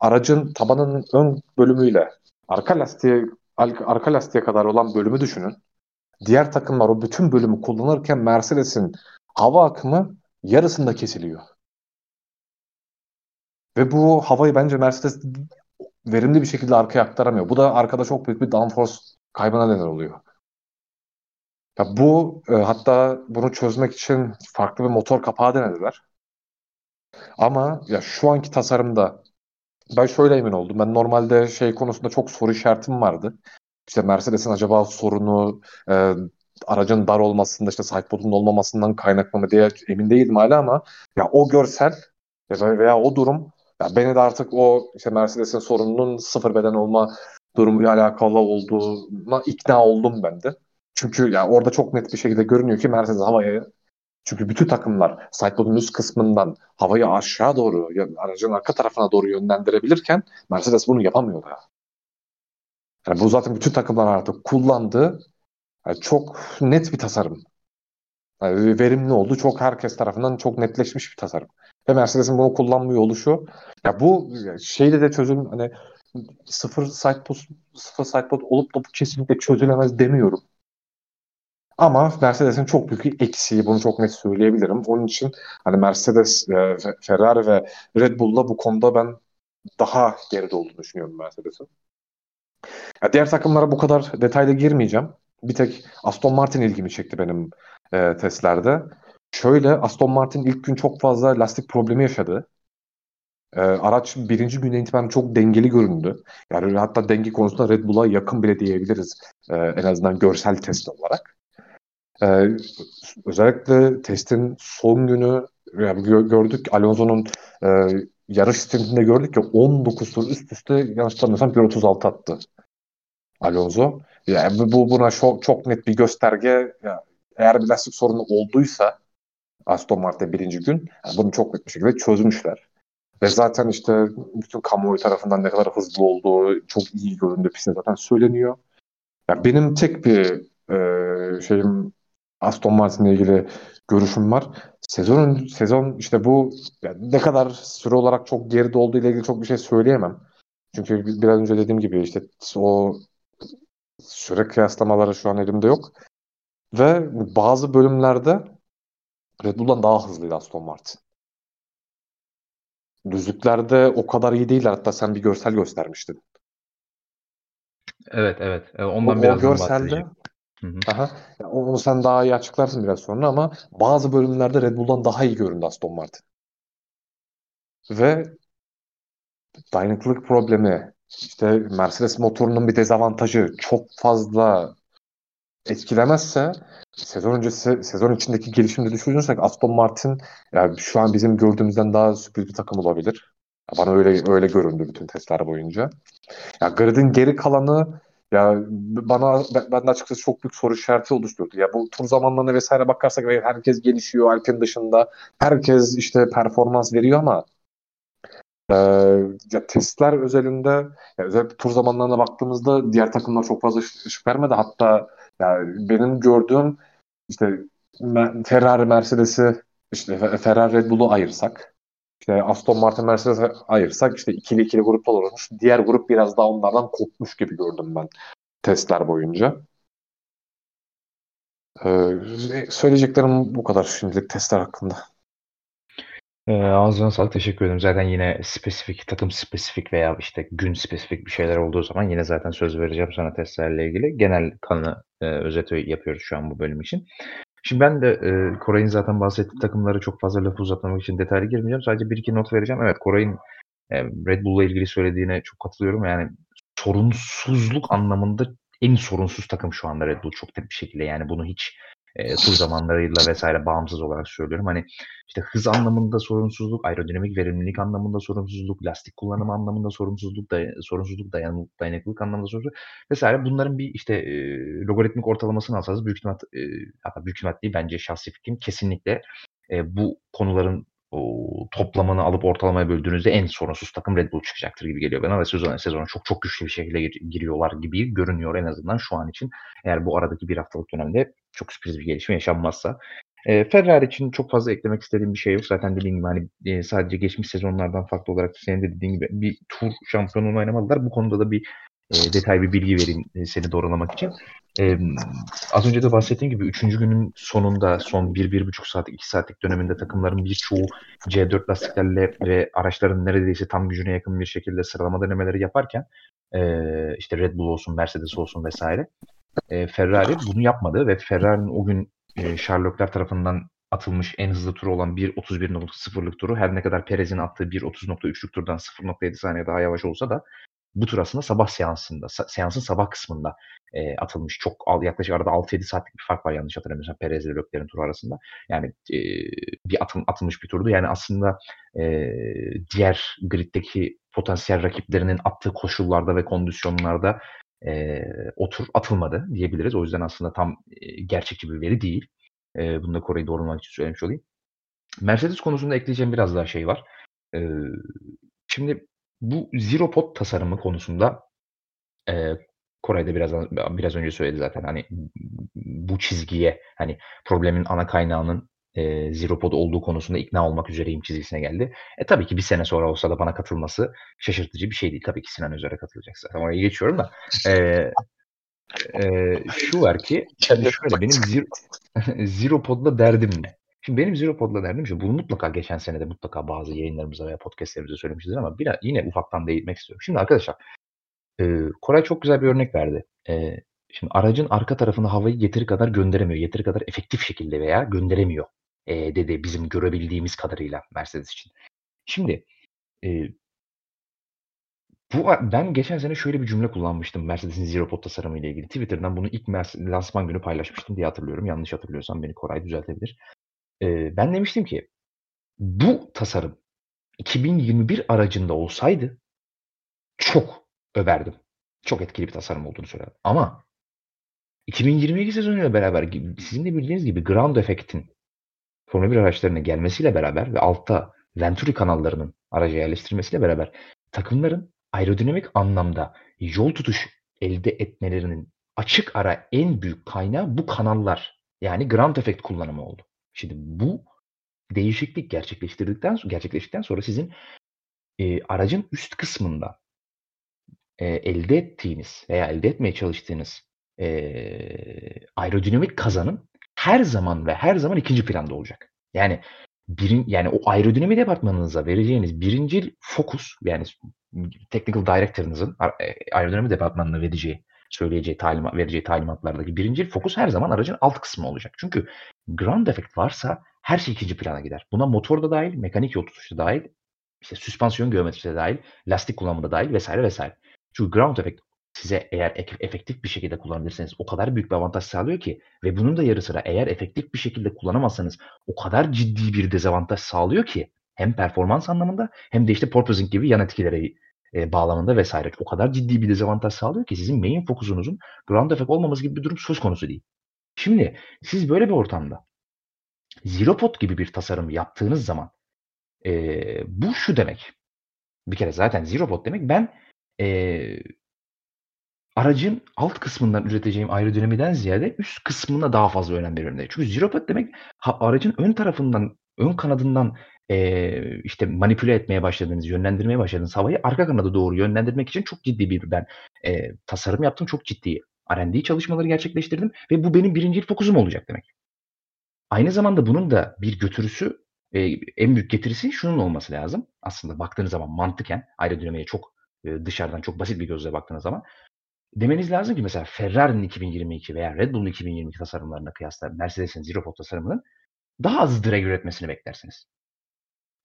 aracın tabanının ön bölümüyle arka lastiğe arka lastiğe kadar olan bölümü düşünün. Diğer takımlar o bütün bölümü kullanırken Mercedes'in hava akımı yarısında kesiliyor. Ve bu havayı bence Mercedes verimli bir şekilde arkaya aktaramıyor. Bu da arkada çok büyük bir downforce kaybına neden oluyor. Ya bu e, hatta bunu çözmek için farklı bir motor kapağı denediler. Ama ya şu anki tasarımda ben şöyle emin oldum. Ben normalde şey konusunda çok soru işaretim vardı. İşte Mercedes'in acaba sorunu e, aracın dar olmasında işte sidepod'un olmamasından kaynaklı mı diye emin değildim hala ama ya o görsel veya o durum ya beni de artık o işte Mercedes'in sorununun sıfır beden olma durumuyla alakalı olduğuna ikna oldum ben de. Çünkü ya orada çok net bir şekilde görünüyor ki Mercedes havaya çünkü bütün takımlar sidepod'un üst kısmından havayı aşağı doğru aracın arka tarafına doğru yönlendirebilirken Mercedes bunu yapamıyor ya. Yani bu zaten bütün takımlar artık kullandığı yani çok net bir tasarım. Yani verimli oldu. Çok herkes tarafından çok netleşmiş bir tasarım. Ve Mercedes'in bunu kullanmıyor oluşu. Ya bu şeyde de çözüm hani sıfır sidepod sıfır sidepod olup da bu kesinlikle çözülemez demiyorum. Ama Mercedes'in çok büyük bir eksiği. Bunu çok net söyleyebilirim. Onun için hani Mercedes, e, Ferrari ve Red Bull'la bu konuda ben daha geride olduğunu düşünüyorum Mercedes'in. Ya diğer takımlara bu kadar detaylı girmeyeceğim. Bir tek Aston Martin ilgimi çekti benim e, testlerde. Şöyle Aston Martin ilk gün çok fazla lastik problemi yaşadı. E, araç birinci günden itibaren çok dengeli göründü. Yani hatta denge konusunda Red Bull'a yakın bile diyebiliriz. E, en azından görsel test olarak. E, özellikle testin son günü yani gördük Alonso'nun e, yarış stintinde gördük ki 19 tur üst üste yanlış hatırlamıyorsam 1.36 attı Alonso. Yani bu buna çok, çok net bir gösterge. Yani eğer bir lastik sorunu olduysa Aston Martin birinci gün yani bunu çok net bir şekilde çözmüşler. Ve zaten işte bütün kamuoyu tarafından ne kadar hızlı olduğu çok iyi göründü pistte zaten söyleniyor. Yani benim tek bir e, şeyim Aston Martin'le ilgili görüşüm var. Sezonun sezon işte bu yani ne kadar süre olarak çok geride olduğu ile ilgili çok bir şey söyleyemem. Çünkü biraz önce dediğim gibi işte o süre kıyaslamaları şu an elimde yok. Ve bazı bölümlerde Red Bull'dan daha hızlıydı Aston Martin. Düzlüklerde o kadar iyi değiller. Hatta sen bir görsel göstermiştin. Evet evet. E, ondan o, biraz o görselde Aha. Yani onu sen daha iyi açıklarsın biraz sonra ama bazı bölümlerde Red Bull'dan daha iyi göründü Aston Martin. Ve dayanıklılık problemi, işte Mercedes motorunun bir dezavantajı çok fazla etkilemezse sezon öncesi sezon içindeki gelişimde düşünürsek Aston Martin yani şu an bizim gördüğümüzden daha sürpriz bir takım olabilir. Bana öyle öyle göründü bütün testler boyunca. Ya gridin geri kalanı ya bana ben de açıkçası çok büyük soru işareti oluşturdu. Ya bu tur zamanlarına vesaire bakarsak herkes gelişiyor Alpin dışında. Herkes işte performans veriyor ama ee, ya testler özelinde ya özellikle tur zamanlarına baktığımızda diğer takımlar çok fazla ışık vermedi. Hatta yani benim gördüğüm işte Ferrari Mercedes'i işte Ferrari Red Bull'u ayırsak işte Aston Martin Mercedes'i ayırsak işte ikili ikili gruplar olmuş. Diğer grup biraz daha onlardan kopmuş gibi gördüm ben testler boyunca. Ee, söyleyeceklerim bu kadar şimdilik testler hakkında. Ee, ağzına sağlık. Teşekkür ederim. Zaten yine spesifik, takım spesifik veya işte gün spesifik bir şeyler olduğu zaman yine zaten söz vereceğim sana testlerle ilgili. Genel kanı e, özeti yapıyoruz şu an bu bölüm için. Şimdi ben de e, Koray'ın zaten bahsettiği takımları çok fazla lafı uzatmamak için detaylı girmeyeceğim. Sadece bir iki not vereceğim. Evet Koray'ın e, Red Bull'la ilgili söylediğine çok katılıyorum. Yani sorunsuzluk anlamında en sorunsuz takım şu anda Red Bull çok net bir şekilde. Yani bunu hiç e, tur zamanlarıyla vesaire bağımsız olarak söylüyorum. Hani işte hız anlamında sorunsuzluk, aerodinamik verimlilik anlamında sorunsuzluk, lastik kullanımı anlamında sorunsuzluk, day- sorunsuzluk, dayan dayanıklılık anlamında sorunsuzluk vesaire. Bunların bir işte e, logaritmik ortalamasını alsanız büyük ihtimal e, hatta büyük ihtimal değil bence şahsi fikrim kesinlikle e, bu konuların o toplamını alıp ortalamaya böldüğünüzde en sorunsuz takım Red Bull çıkacaktır gibi geliyor bana ve sezon sezona çok çok güçlü bir şekilde giriyorlar gibi görünüyor en azından şu an için. Eğer bu aradaki bir haftalık dönemde çok sürpriz bir gelişme yaşanmazsa. E, Ferrari için çok fazla eklemek istediğim bir şey yok. Zaten dediğim gibi hani e, sadece geçmiş sezonlardan farklı olarak senin de dediğin gibi bir tur şampiyonluğunu oynamadılar. Bu konuda da bir e, detay bir bilgi vereyim e, seni doğrulamak için. E, az önce de bahsettiğim gibi 3. günün sonunda son 1-1,5 saat 2 saatlik döneminde takımların birçoğu C4 lastiklerle ve araçların neredeyse tam gücüne yakın bir şekilde sıralama denemeleri yaparken e, işte Red Bull olsun, Mercedes olsun vesaire e, Ferrari bunu yapmadı ve Ferrari'nin o gün e, Sherlockler tarafından atılmış en hızlı turu olan 1.31.0'lık turu her ne kadar Perez'in attığı 1.30.3'lük turdan 0.7 saniye daha yavaş olsa da bu tur aslında sabah seansında, seansın sabah kısmında e, atılmış. Çok yaklaşık arada 6-7 saatlik bir fark var yanlış hatırlamıyorsam Perez ile Leclerc'in turu arasında. Yani e, bir atım, atılmış bir turdu. Yani aslında e, diğer griddeki potansiyel rakiplerinin attığı koşullarda ve kondisyonlarda e, o atılmadı diyebiliriz. O yüzden aslında tam e, gerçekçi bir veri değil. E, bunu da Kore'yi doğrulamak için söylemiş olayım. Mercedes konusunda ekleyeceğim biraz daha şey var. E, şimdi bu Zero Pod tasarımı konusunda e, Kore'de biraz biraz önce söyledi zaten hani bu çizgiye hani problemin ana kaynağının e, Zero Pod olduğu konusunda ikna olmak üzereyim çizgisine geldi. E tabii ki bir sene sonra olsa da bana katılması şaşırtıcı bir şey değil. Tabii ki Sinan Özer'e katılacak zaten. Oraya geçiyorum da. E, e, şu var ki şöyle benim [LAUGHS] Zero, Zero Pod'la derdim ne? Şimdi benim Zero Pod'la derdim şu. Bunu mutlaka geçen sene de mutlaka bazı yayınlarımızda veya podcastlerimizde söylemişizdir ama biraz yine ufaktan değinmek istiyorum. Şimdi arkadaşlar e, Koray çok güzel bir örnek verdi. E, şimdi aracın arka tarafına havayı yeteri kadar gönderemiyor. Yeteri kadar efektif şekilde veya gönderemiyor e, dedi bizim görebildiğimiz kadarıyla Mercedes için. Şimdi e, bu ben geçen sene şöyle bir cümle kullanmıştım Mercedes'in Zero Pod tasarımı ile ilgili. Twitter'dan bunu ilk lansman günü paylaşmıştım diye hatırlıyorum. Yanlış hatırlıyorsam beni Koray düzeltebilir. E, ben demiştim ki bu tasarım 2021 aracında olsaydı çok överdim. Çok etkili bir tasarım olduğunu söylerdim. Ama 2022 sezonuyla beraber sizin de bildiğiniz gibi ground efektin Formula 1 araçlarına gelmesiyle beraber ve altta Venturi kanallarının araca yerleştirmesiyle beraber takımların aerodinamik anlamda yol tutuş elde etmelerinin açık ara en büyük kaynağı bu kanallar. Yani ground efekt kullanımı oldu. Şimdi bu değişiklik gerçekleştirdikten gerçekleştikten sonra sizin e, aracın üst kısmında e, elde ettiğiniz veya elde etmeye çalıştığınız e, aerodinamik kazanım her zaman ve her zaman ikinci planda olacak. Yani birin, yani o aerodinami departmanınıza vereceğiniz birinci fokus yani technical director'ınızın e, aerodinami departmanına vereceği söyleyeceği talimat, vereceği talimatlardaki birinci fokus her zaman aracın alt kısmı olacak. Çünkü ground effect varsa her şey ikinci plana gider. Buna motor da dahil, mekanik yol tutuşu da dahil, işte süspansiyon geometrisi de dahil, lastik kullanımı da dahil vesaire vesaire. Çünkü ground effect size eğer efektif bir şekilde kullanabilirseniz o kadar büyük bir avantaj sağlıyor ki ve bunun da yarı sıra eğer efektif bir şekilde kullanamazsanız o kadar ciddi bir dezavantaj sağlıyor ki hem performans anlamında hem de işte porpoising gibi yan etkileri e, bağlamında vesaire o kadar ciddi bir dezavantaj sağlıyor ki sizin main fokusunuzun ground effect olmaması gibi bir durum söz konusu değil. Şimdi siz böyle bir ortamda zero pot gibi bir tasarım yaptığınız zaman e, bu şu demek. Bir kere zaten zero pot demek ben e, aracın alt kısmından üreteceğim aerodinamiden ziyade üst kısmına daha fazla önem veriyorum. Çünkü zero pot demek ha, aracın ön tarafından, ön kanadından e, işte manipüle etmeye başladığınız, yönlendirmeye başladığınız havayı arka kanada doğru yönlendirmek için çok ciddi bir ben e, tasarım yaptım. Çok ciddi R&D çalışmaları gerçekleştirdim ve bu benim birinci fokusum olacak demek. Aynı zamanda bunun da bir götürüsü, e, en büyük getirisi şunun olması lazım. Aslında baktığınız zaman mantıken aerodinamiğe çok e, dışarıdan çok basit bir gözle baktığınız zaman demeniz lazım ki mesela Ferrari'nin 2022 veya Red Bull'un 2022 tasarımlarına kıyasla Mercedes'in Zero Pod tasarımının daha az drag üretmesini beklersiniz.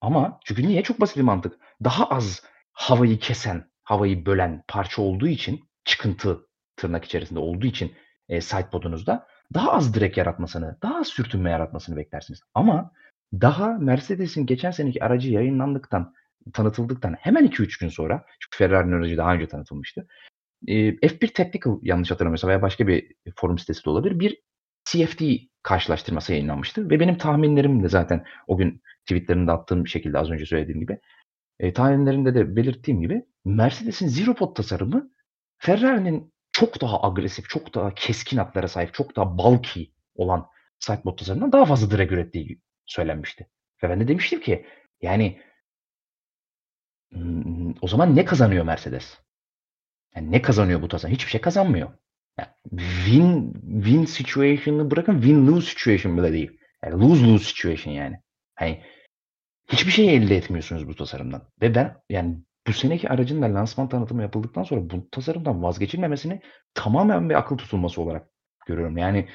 Ama çünkü niye? Çok basit bir mantık. Daha az havayı kesen, havayı bölen parça olduğu için, çıkıntı tırnak içerisinde olduğu için e, side podunuzda daha az direk yaratmasını, daha az sürtünme yaratmasını beklersiniz. Ama daha Mercedes'in geçen seneki aracı yayınlandıktan, tanıtıldıktan hemen 2-3 gün sonra, çünkü Ferrari'nin aracı daha önce tanıtılmıştı. E, F1 Technical yanlış hatırlamıyorsam veya başka bir forum sitesi de olabilir. Bir CFD karşılaştırması yayınlanmıştı ve benim tahminlerim de zaten o gün tweetlerinde attığım şekilde az önce söylediğim gibi e, tahminlerimde de belirttiğim gibi Mercedes'in Zero Pod tasarımı Ferrari'nin çok daha agresif, çok daha keskin hatlara sahip, çok daha bulky olan sidepod tasarımından daha fazla drag ürettiği söylenmişti. Ve ben de demiştim ki yani o zaman ne kazanıyor Mercedes? Yani ne kazanıyor bu tasarım? Hiçbir şey kazanmıyor. Yani win win situation'ı bırakın win lose situation bile değil. Yani lose lose situation yani. Hani hiçbir şey elde etmiyorsunuz bu tasarımdan. Ve ben yani bu seneki aracın da lansman tanıtımı yapıldıktan sonra bu tasarımdan vazgeçilmemesini tamamen bir akıl tutulması olarak görüyorum. Yani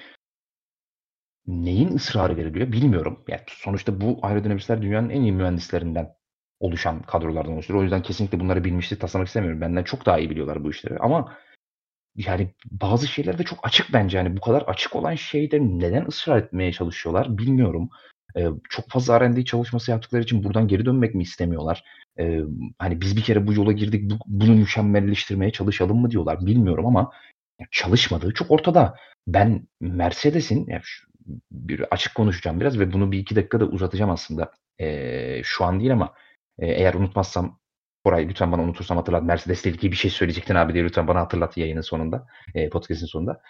neyin ısrarı veriliyor bilmiyorum. Yani sonuçta bu aerodinamistler dünyanın en iyi mühendislerinden oluşan kadrolardan oluşuyor. O yüzden kesinlikle bunları bilmişlik taslamak istemiyorum. Benden çok daha iyi biliyorlar bu işleri. Ama yani bazı şeyler de çok açık bence. Yani bu kadar açık olan şeyde neden ısrar etmeye çalışıyorlar bilmiyorum. Ee, çok fazla R&D çalışması yaptıkları için buradan geri dönmek mi istemiyorlar? Ee, hani biz bir kere bu yola girdik bu, bunu mükemmelleştirmeye çalışalım mı diyorlar bilmiyorum ama çalışmadığı çok ortada. Ben Mercedes'in yani bir açık konuşacağım biraz ve bunu bir iki dakikada uzatacağım aslında. Ee, şu an değil ama e, eğer unutmazsam Koray lütfen bana unutursam hatırlat. Mercedes'le ilgili bir şey söyleyecektin abi diye lütfen bana hatırlat yayının sonunda. E, podcast'in sonunda.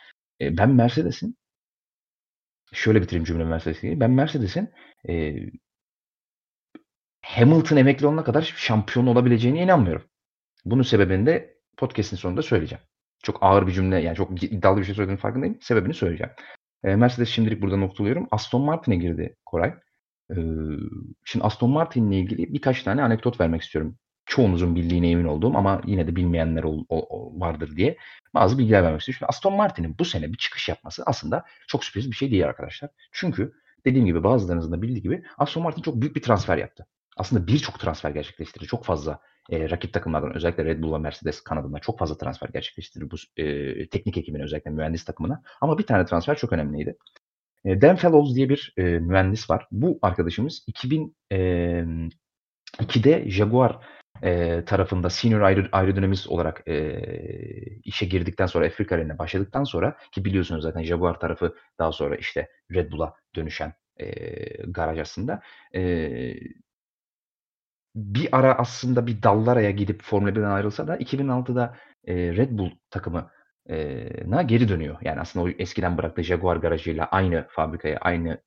E, ben Mercedes'in şöyle bitireyim cümle Mercedes'le ilgili. Ben Mercedes'in e, Hamilton emekli olana kadar şampiyon olabileceğine inanmıyorum. Bunun sebebini de podcast'in sonunda söyleyeceğim. Çok ağır bir cümle yani çok iddialı bir şey söylediğim farkındayım. Sebebini söyleyeceğim. E, Mercedes şimdilik burada noktalıyorum. Aston Martin'e girdi Koray. E, şimdi Aston Martin'le ilgili birkaç tane anekdot vermek istiyorum çoğunuzun bildiğine emin olduğum ama yine de bilmeyenler ol, o, vardır diye bazı bilgiler vermek istiyorum. Şimdi Aston Martin'in bu sene bir çıkış yapması aslında çok sürpriz bir şey değil arkadaşlar. Çünkü dediğim gibi bazılarınızın da bildiği gibi Aston Martin çok büyük bir transfer yaptı. Aslında birçok transfer gerçekleştirdi. Çok fazla e, rakip takımlardan özellikle Red Bull ve Mercedes kanadında çok fazla transfer gerçekleştirdi bu e, teknik ekibine özellikle mühendis takımına. Ama bir tane transfer çok önemliydi. E, Dan Fellows diye bir e, mühendis var. Bu arkadaşımız 2002'de Jaguar e, tarafında senior aer aerodinamist olarak e, işe girdikten sonra F1 kariyerine başladıktan sonra ki biliyorsunuz zaten Jaguar tarafı daha sonra işte Red Bull'a dönüşen e, garaj aslında. E, bir ara aslında bir Dallara'ya gidip Formula 1'den ayrılsa da 2006'da e, Red Bull takımı na geri dönüyor. Yani aslında o eskiden bıraktığı Jaguar garajıyla aynı fabrikaya, aynı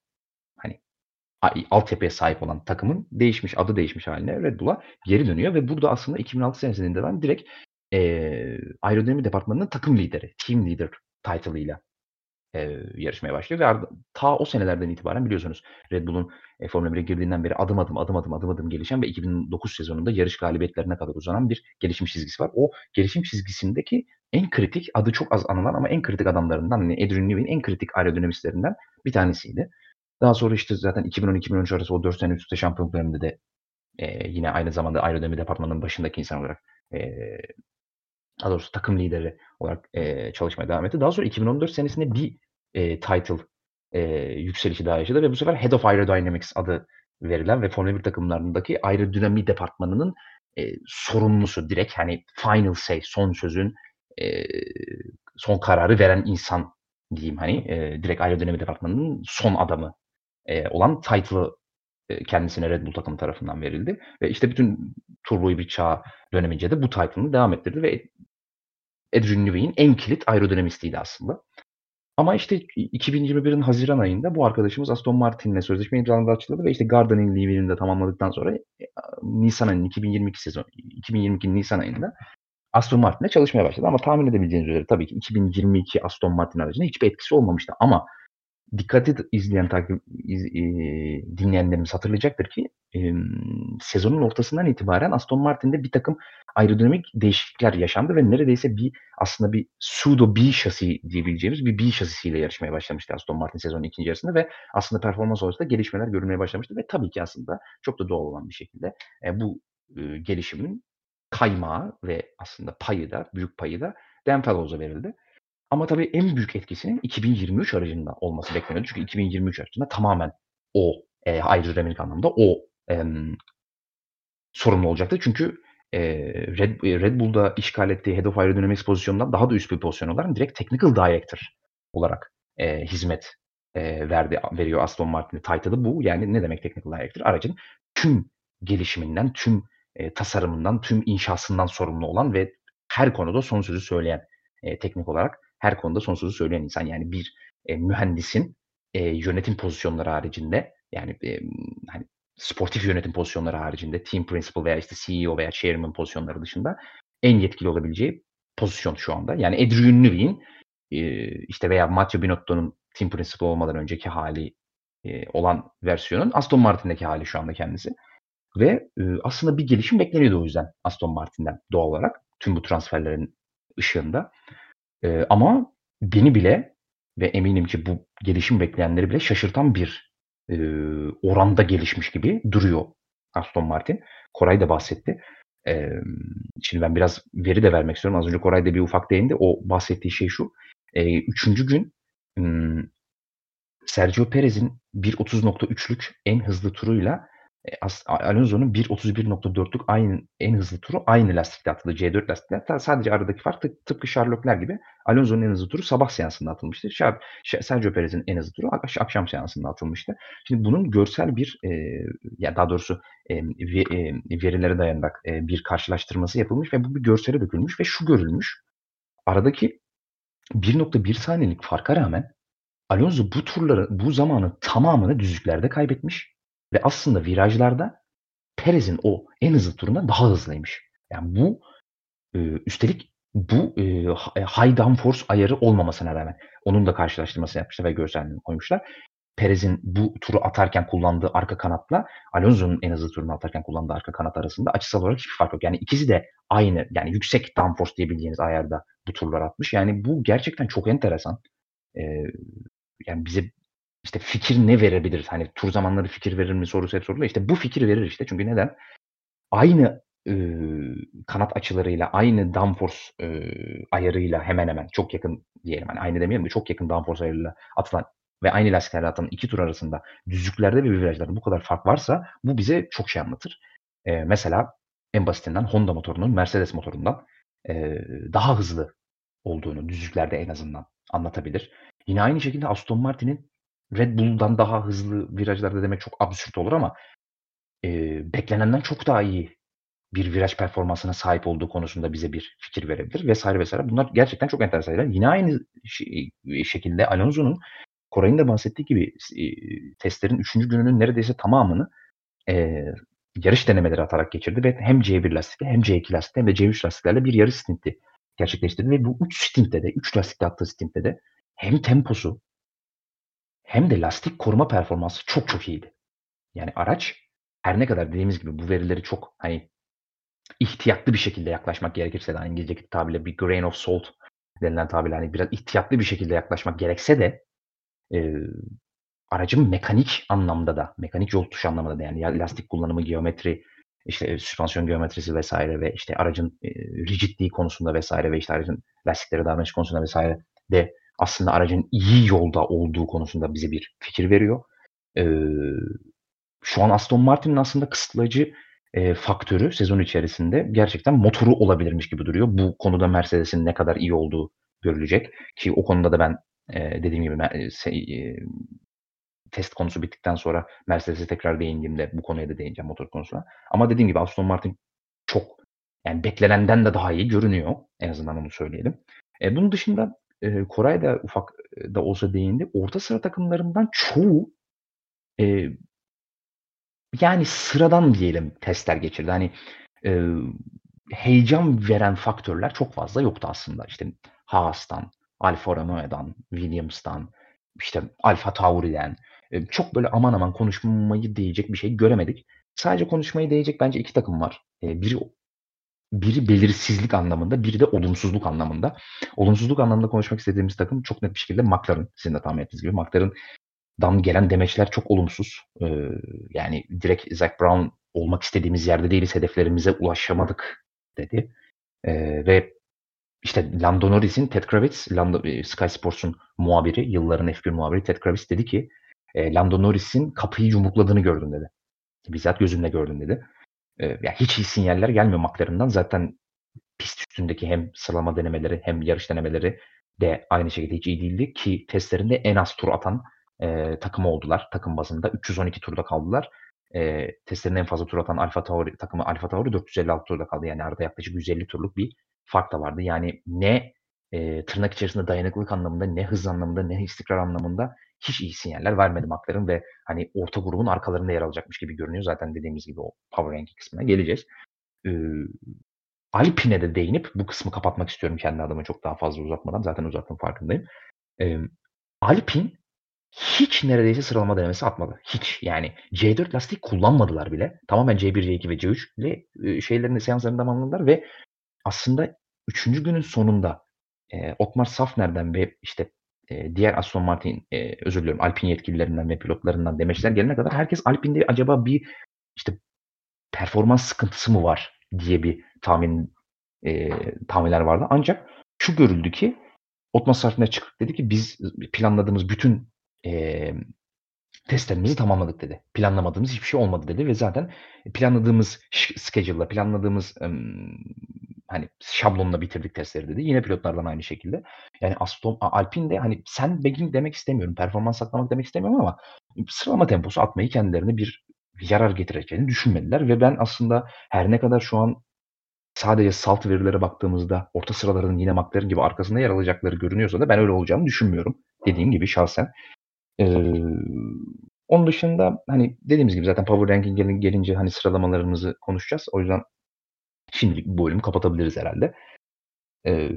altyapıya sahip olan takımın değişmiş, adı değişmiş haline Red Bull'a geri dönüyor ve burada aslında 2006 senesinde ben direkt eee, aerodinamik departmanının takım lideri, team leader title'ıyla eee, yarışmaya başlıyor ve ardı ta o senelerden itibaren biliyorsunuz Red Bull'un, eee, Formula 1'e girdiğinden beri adım adım, adım adım, adım adım gelişen ve 2009 sezonunda yarış galibiyetlerine kadar uzanan bir gelişim çizgisi var. O gelişim çizgisindeki en kritik, adı çok az anılan ama en kritik adamlarından, hani Adrian Newey'in en kritik aerodinamistlerinden bir tanesiydi. Daha sonra işte zaten 2010-2013 arası o 4 sene üst üste şampiyonluk döneminde de eee, yine aynı zamanda aerodinamik departmanının başındaki insan olarak eee, daha doğrusu takım lideri olarak eee, çalışmaya devam etti. Daha sonra 2014 senesinde bir eee, title eee, yükselişi daha yaşadı ve bu sefer Head of Aerodynamics adı verilen ve Formula 1 takımlarındaki aerodinamik departmanının eee, sorumlusu direkt hani final say, son sözün eee, son kararı veren insan diyeyim hani eee, direkt aerodinamik departmanının son adamı eee, olan title'ı eee, kendisine Red Bull takımı tarafından verildi ve işte bütün turbo hibrit çağı dönemince de bu title'ını devam ettirdi ve Adrian Newey'in en kilit aerodinamistiydi aslında. Ama işte 2021'in haziran ayında bu arkadaşımız Aston Martin'le sözleşme imzaladı açıkladı ve işte gardening leave'ini de tamamladıktan sonra e, Nisan ayının 2022 sezon 2022 Nisan ayında Aston Martin'le çalışmaya başladı. Ama tahmin edebileceğiniz üzere tabii ki 2022 Aston Martin aracına hiçbir etkisi olmamıştı. Ama dikkatli izleyen takip iz, e, dinleyenlerimiz hatırlayacaktır ki e, sezonun ortasından itibaren Aston Martin'de bir takım aerodinamik değişiklikler yaşandı ve neredeyse bir aslında bir pseudo B şasi diyebileceğimiz bir B şasisiyle yarışmaya başlamıştı Aston Martin sezonun ikinci yarısında ve aslında performans olarak gelişmeler görülmeye başlamıştı ve tabii ki aslında çok da doğal olan bir şekilde e, bu e, gelişimin kaymağı ve aslında payı da büyük payı da Dan Fellows'a verildi. Ama tabii en büyük etkisinin 2023 aracında olması bekleniyordu. Çünkü 2023 aracında tamamen o e, aerodinamik anlamda o e, sorumlu olacaktı. Çünkü e, Red, Red Bull'da işgal ettiği Head of Aerodynamics pozisyonundan daha da üst bir pozisyon olarak direkt Technical Director olarak e, hizmet e, verdi veriyor Aston Martin'in title'ı bu. Yani ne demek Technical Director? Aracın tüm gelişiminden, tüm e, tasarımından, tüm inşasından sorumlu olan ve her konuda son sözü söyleyen e, teknik olarak her konuda son söyleyen insan. Yani bir e, mühendisin e, yönetim pozisyonları haricinde yani e, hani sportif yönetim pozisyonları haricinde team principal veya işte CEO veya chairman pozisyonları dışında en yetkili olabileceği pozisyon şu anda. Yani Adrian Newey'in e, işte veya Matteo Binotto'nun team principal olmadan önceki hali e, olan versiyonun Aston Martin'deki hali şu anda kendisi. Ve e, aslında bir gelişim bekleniyordu o yüzden Aston Martin'den doğal olarak tüm bu transferlerin ışığında. E, ama beni bile ve eminim ki bu gelişim bekleyenleri bile şaşırtan bir e, oranda gelişmiş gibi duruyor Aston Martin. Koray da bahsetti. E, şimdi ben biraz veri de vermek istiyorum. Az önce Koray da bir ufak değindi. O bahsettiği şey şu. E, üçüncü gün m, Sergio Perez'in 1.30.3'lük en hızlı turuyla Alonso'nun 1.31.4'lük aynı en hızlı turu aynı lastikte atıldı. C4 lastikte. Sadece aradaki fark tıp, tıpkı Sherlockler gibi Alonso'nun en hızlı turu sabah seansında atılmıştı. Sergio Perez'in en hızlı turu akşam seansında atılmıştı. Şimdi bunun görsel bir e, ya daha doğrusu e, e, verilere dayanarak e, bir karşılaştırması yapılmış ve bu bir görsele dökülmüş ve şu görülmüş. Aradaki 1.1 saniyelik farka rağmen Alonso bu turları, bu zamanı tamamını düzlüklerde kaybetmiş ve aslında virajlarda Perez'in o en hızlı turunda daha hızlıymış. Yani bu e, üstelik bu e, e, high downforce ayarı olmamasına rağmen onun da karşılaştırması yapmışlar ve görselini koymuşlar. Perez'in bu turu atarken kullandığı arka kanatla Alonso'nun en hızlı turunu atarken kullandığı arka kanat arasında açısal olarak hiçbir fark yok. Yani ikisi de aynı yani yüksek downforce diyebileceğiniz ayarda bu turlar atmış. Yani bu gerçekten çok enteresan. Ee, yani bize işte fikir ne verebilir? Hani tur zamanları fikir verir mi sorusu hep soruluyor. İşte bu fikir verir işte. Çünkü neden? Aynı e, kanat açılarıyla, aynı downforce e, ayarıyla hemen hemen çok yakın diyelim. Hani aynı demeyelim de çok yakın downforce ayarıyla atılan ve aynı lastiklerle atılan iki tur arasında düzlüklerde ve virajlarda bu kadar fark varsa bu bize çok şey anlatır. E, mesela en basitinden Honda motorunun Mercedes motorundan e, daha hızlı olduğunu düzlüklerde en azından anlatabilir. Yine aynı şekilde Aston Martin'in Red Bull'dan daha hızlı virajlarda demek çok absürt olur ama e, beklenenden çok daha iyi bir viraj performansına sahip olduğu konusunda bize bir fikir verebilir vesaire vesaire. Bunlar gerçekten çok enteresan şeyler. Yine aynı şekilde Alonso'nun Koray'ın da bahsettiği gibi testlerin 3. gününün neredeyse tamamını e, yarış denemeleri atarak geçirdi ve hem C1 lastikle hem C2 lastikle hem de C3 lastiklerle bir yarış stinti gerçekleştirdi ve bu 3 stintte de 3 lastikle attığı stintte de hem temposu hem de lastik koruma performansı çok çok iyiydi. Yani araç her ne kadar dediğimiz gibi bu verileri çok hani ihtiyatlı bir şekilde yaklaşmak gerekirse de İngilizce tabirle bir grain of salt denilen tabirle hani biraz ihtiyatlı bir şekilde yaklaşmak gerekse de e, aracın mekanik anlamda da, mekanik yol tutuş anlamında da yani lastik kullanımı, geometri, işte süspansiyon geometrisi vesaire ve işte aracın e, rigidliği konusunda vesaire ve işte aracın lastiklere davranış konusunda vesaire de aslında aracın iyi yolda olduğu konusunda bize bir fikir veriyor. Ee, şu an Aston Martin'in aslında kısıtlayıcı e, faktörü sezon içerisinde gerçekten motoru olabilirmiş gibi duruyor. Bu konuda Mercedes'in ne kadar iyi olduğu görülecek. Ki o konuda da ben e, dediğim gibi e, e, test konusu bittikten sonra Mercedes'e tekrar değindiğimde bu konuya da değineceğim motor konusuna. Ama dediğim gibi Aston Martin çok yani beklenenden de daha iyi görünüyor. En azından onu söyleyelim. E, bunun dışında e, Koray da ufak da olsa değindi. Orta sıra takımlarından çoğu e, yani sıradan diyelim testler geçirdi. Hani e, heyecan veren faktörler çok fazla yoktu aslında. İşte Haas'tan, Alfa Romeo'dan, Williams'tan, işte Alfa Tauri'den e, çok böyle aman aman konuşmayı değecek bir şey göremedik. Sadece konuşmayı değecek bence iki takım var. E, biri biri belirsizlik anlamında, biri de olumsuzluk anlamında. Olumsuzluk anlamında konuşmak istediğimiz takım çok net bir şekilde McLaren. Sizin de tahmin ettiğiniz gibi. McLaren'dan gelen demeçler çok olumsuz. Ee, yani direkt Zach Brown olmak istediğimiz yerde değiliz, hedeflerimize ulaşamadık dedi. Ee, ve işte Lando Norris'in Ted Kravitz, Lando, e, Sky Sports'un muhabiri, yılların F1 muhabiri Ted Kravitz dedi ki e, Lando Norris'in kapıyı yumrukladığını gördüm dedi. Bizzat gözümle gördüm dedi. Yani hiç iyi sinyaller gelmiyor McLaren'dan. Zaten pist üstündeki hem sıralama denemeleri hem yarış denemeleri de aynı şekilde hiç iyi değildi ki testlerinde en az tur atan e, takımı oldular takım bazında. 312 turda kaldılar. E, testlerinde en fazla tur atan Alfa Tauri takımı Alfa Tauri 456 turda kaldı. Yani arada yaklaşık 150 turluk bir fark da vardı. Yani ne e, tırnak içerisinde dayanıklılık anlamında ne hız anlamında ne istikrar anlamında hiç iyi sinyaller vermedi McLaren ve hani orta grubun arkalarında yer alacakmış gibi görünüyor. Zaten dediğimiz gibi o power ranking kısmına geleceğiz. Ee, Alpine de değinip bu kısmı kapatmak istiyorum kendi adıma çok daha fazla uzatmadan. Zaten uzattım farkındayım. Ee, Alpine hiç neredeyse sıralama denemesi atmadı. Hiç. Yani C4 lastik kullanmadılar bile. Tamamen C1, C2 ve C3 ile şeylerini, seanslarını tamamladılar ve aslında üçüncü günün sonunda e, Otmar Safner'den ve işte e, diğer Aston Martin e, özür diliyorum Alpine yetkililerinden ve pilotlarından demeçler gelene kadar herkes Alpine'de acaba bir işte performans sıkıntısı mı var diye bir tahmin e, tahminler vardı. Ancak şu görüldü ki Otmar Safner çıkıp dedi ki biz planladığımız bütün e, testlerimizi tamamladık dedi. Planlamadığımız hiçbir şey olmadı dedi ve zaten planladığımız schedule'la, planladığımız ım, hani şablonla bitirdik testleri dedi. Yine pilotlardan aynı şekilde. Yani Aston Alpine de hani sen begging demek istemiyorum. Performans saklamak demek istemiyorum ama sıralama temposu atmayı kendilerine bir yarar getireceğini düşünmediler ve ben aslında her ne kadar şu an sadece salt verilere baktığımızda orta sıraların yine McLaren gibi arkasında yer alacakları görünüyorsa da ben öyle olacağını düşünmüyorum. Dediğim gibi şahsen. Ee, onun dışında hani dediğimiz gibi zaten Power Ranking gelince hani sıralamalarımızı konuşacağız. O yüzden Şimdilik bu bölümü kapatabiliriz herhalde. Ee,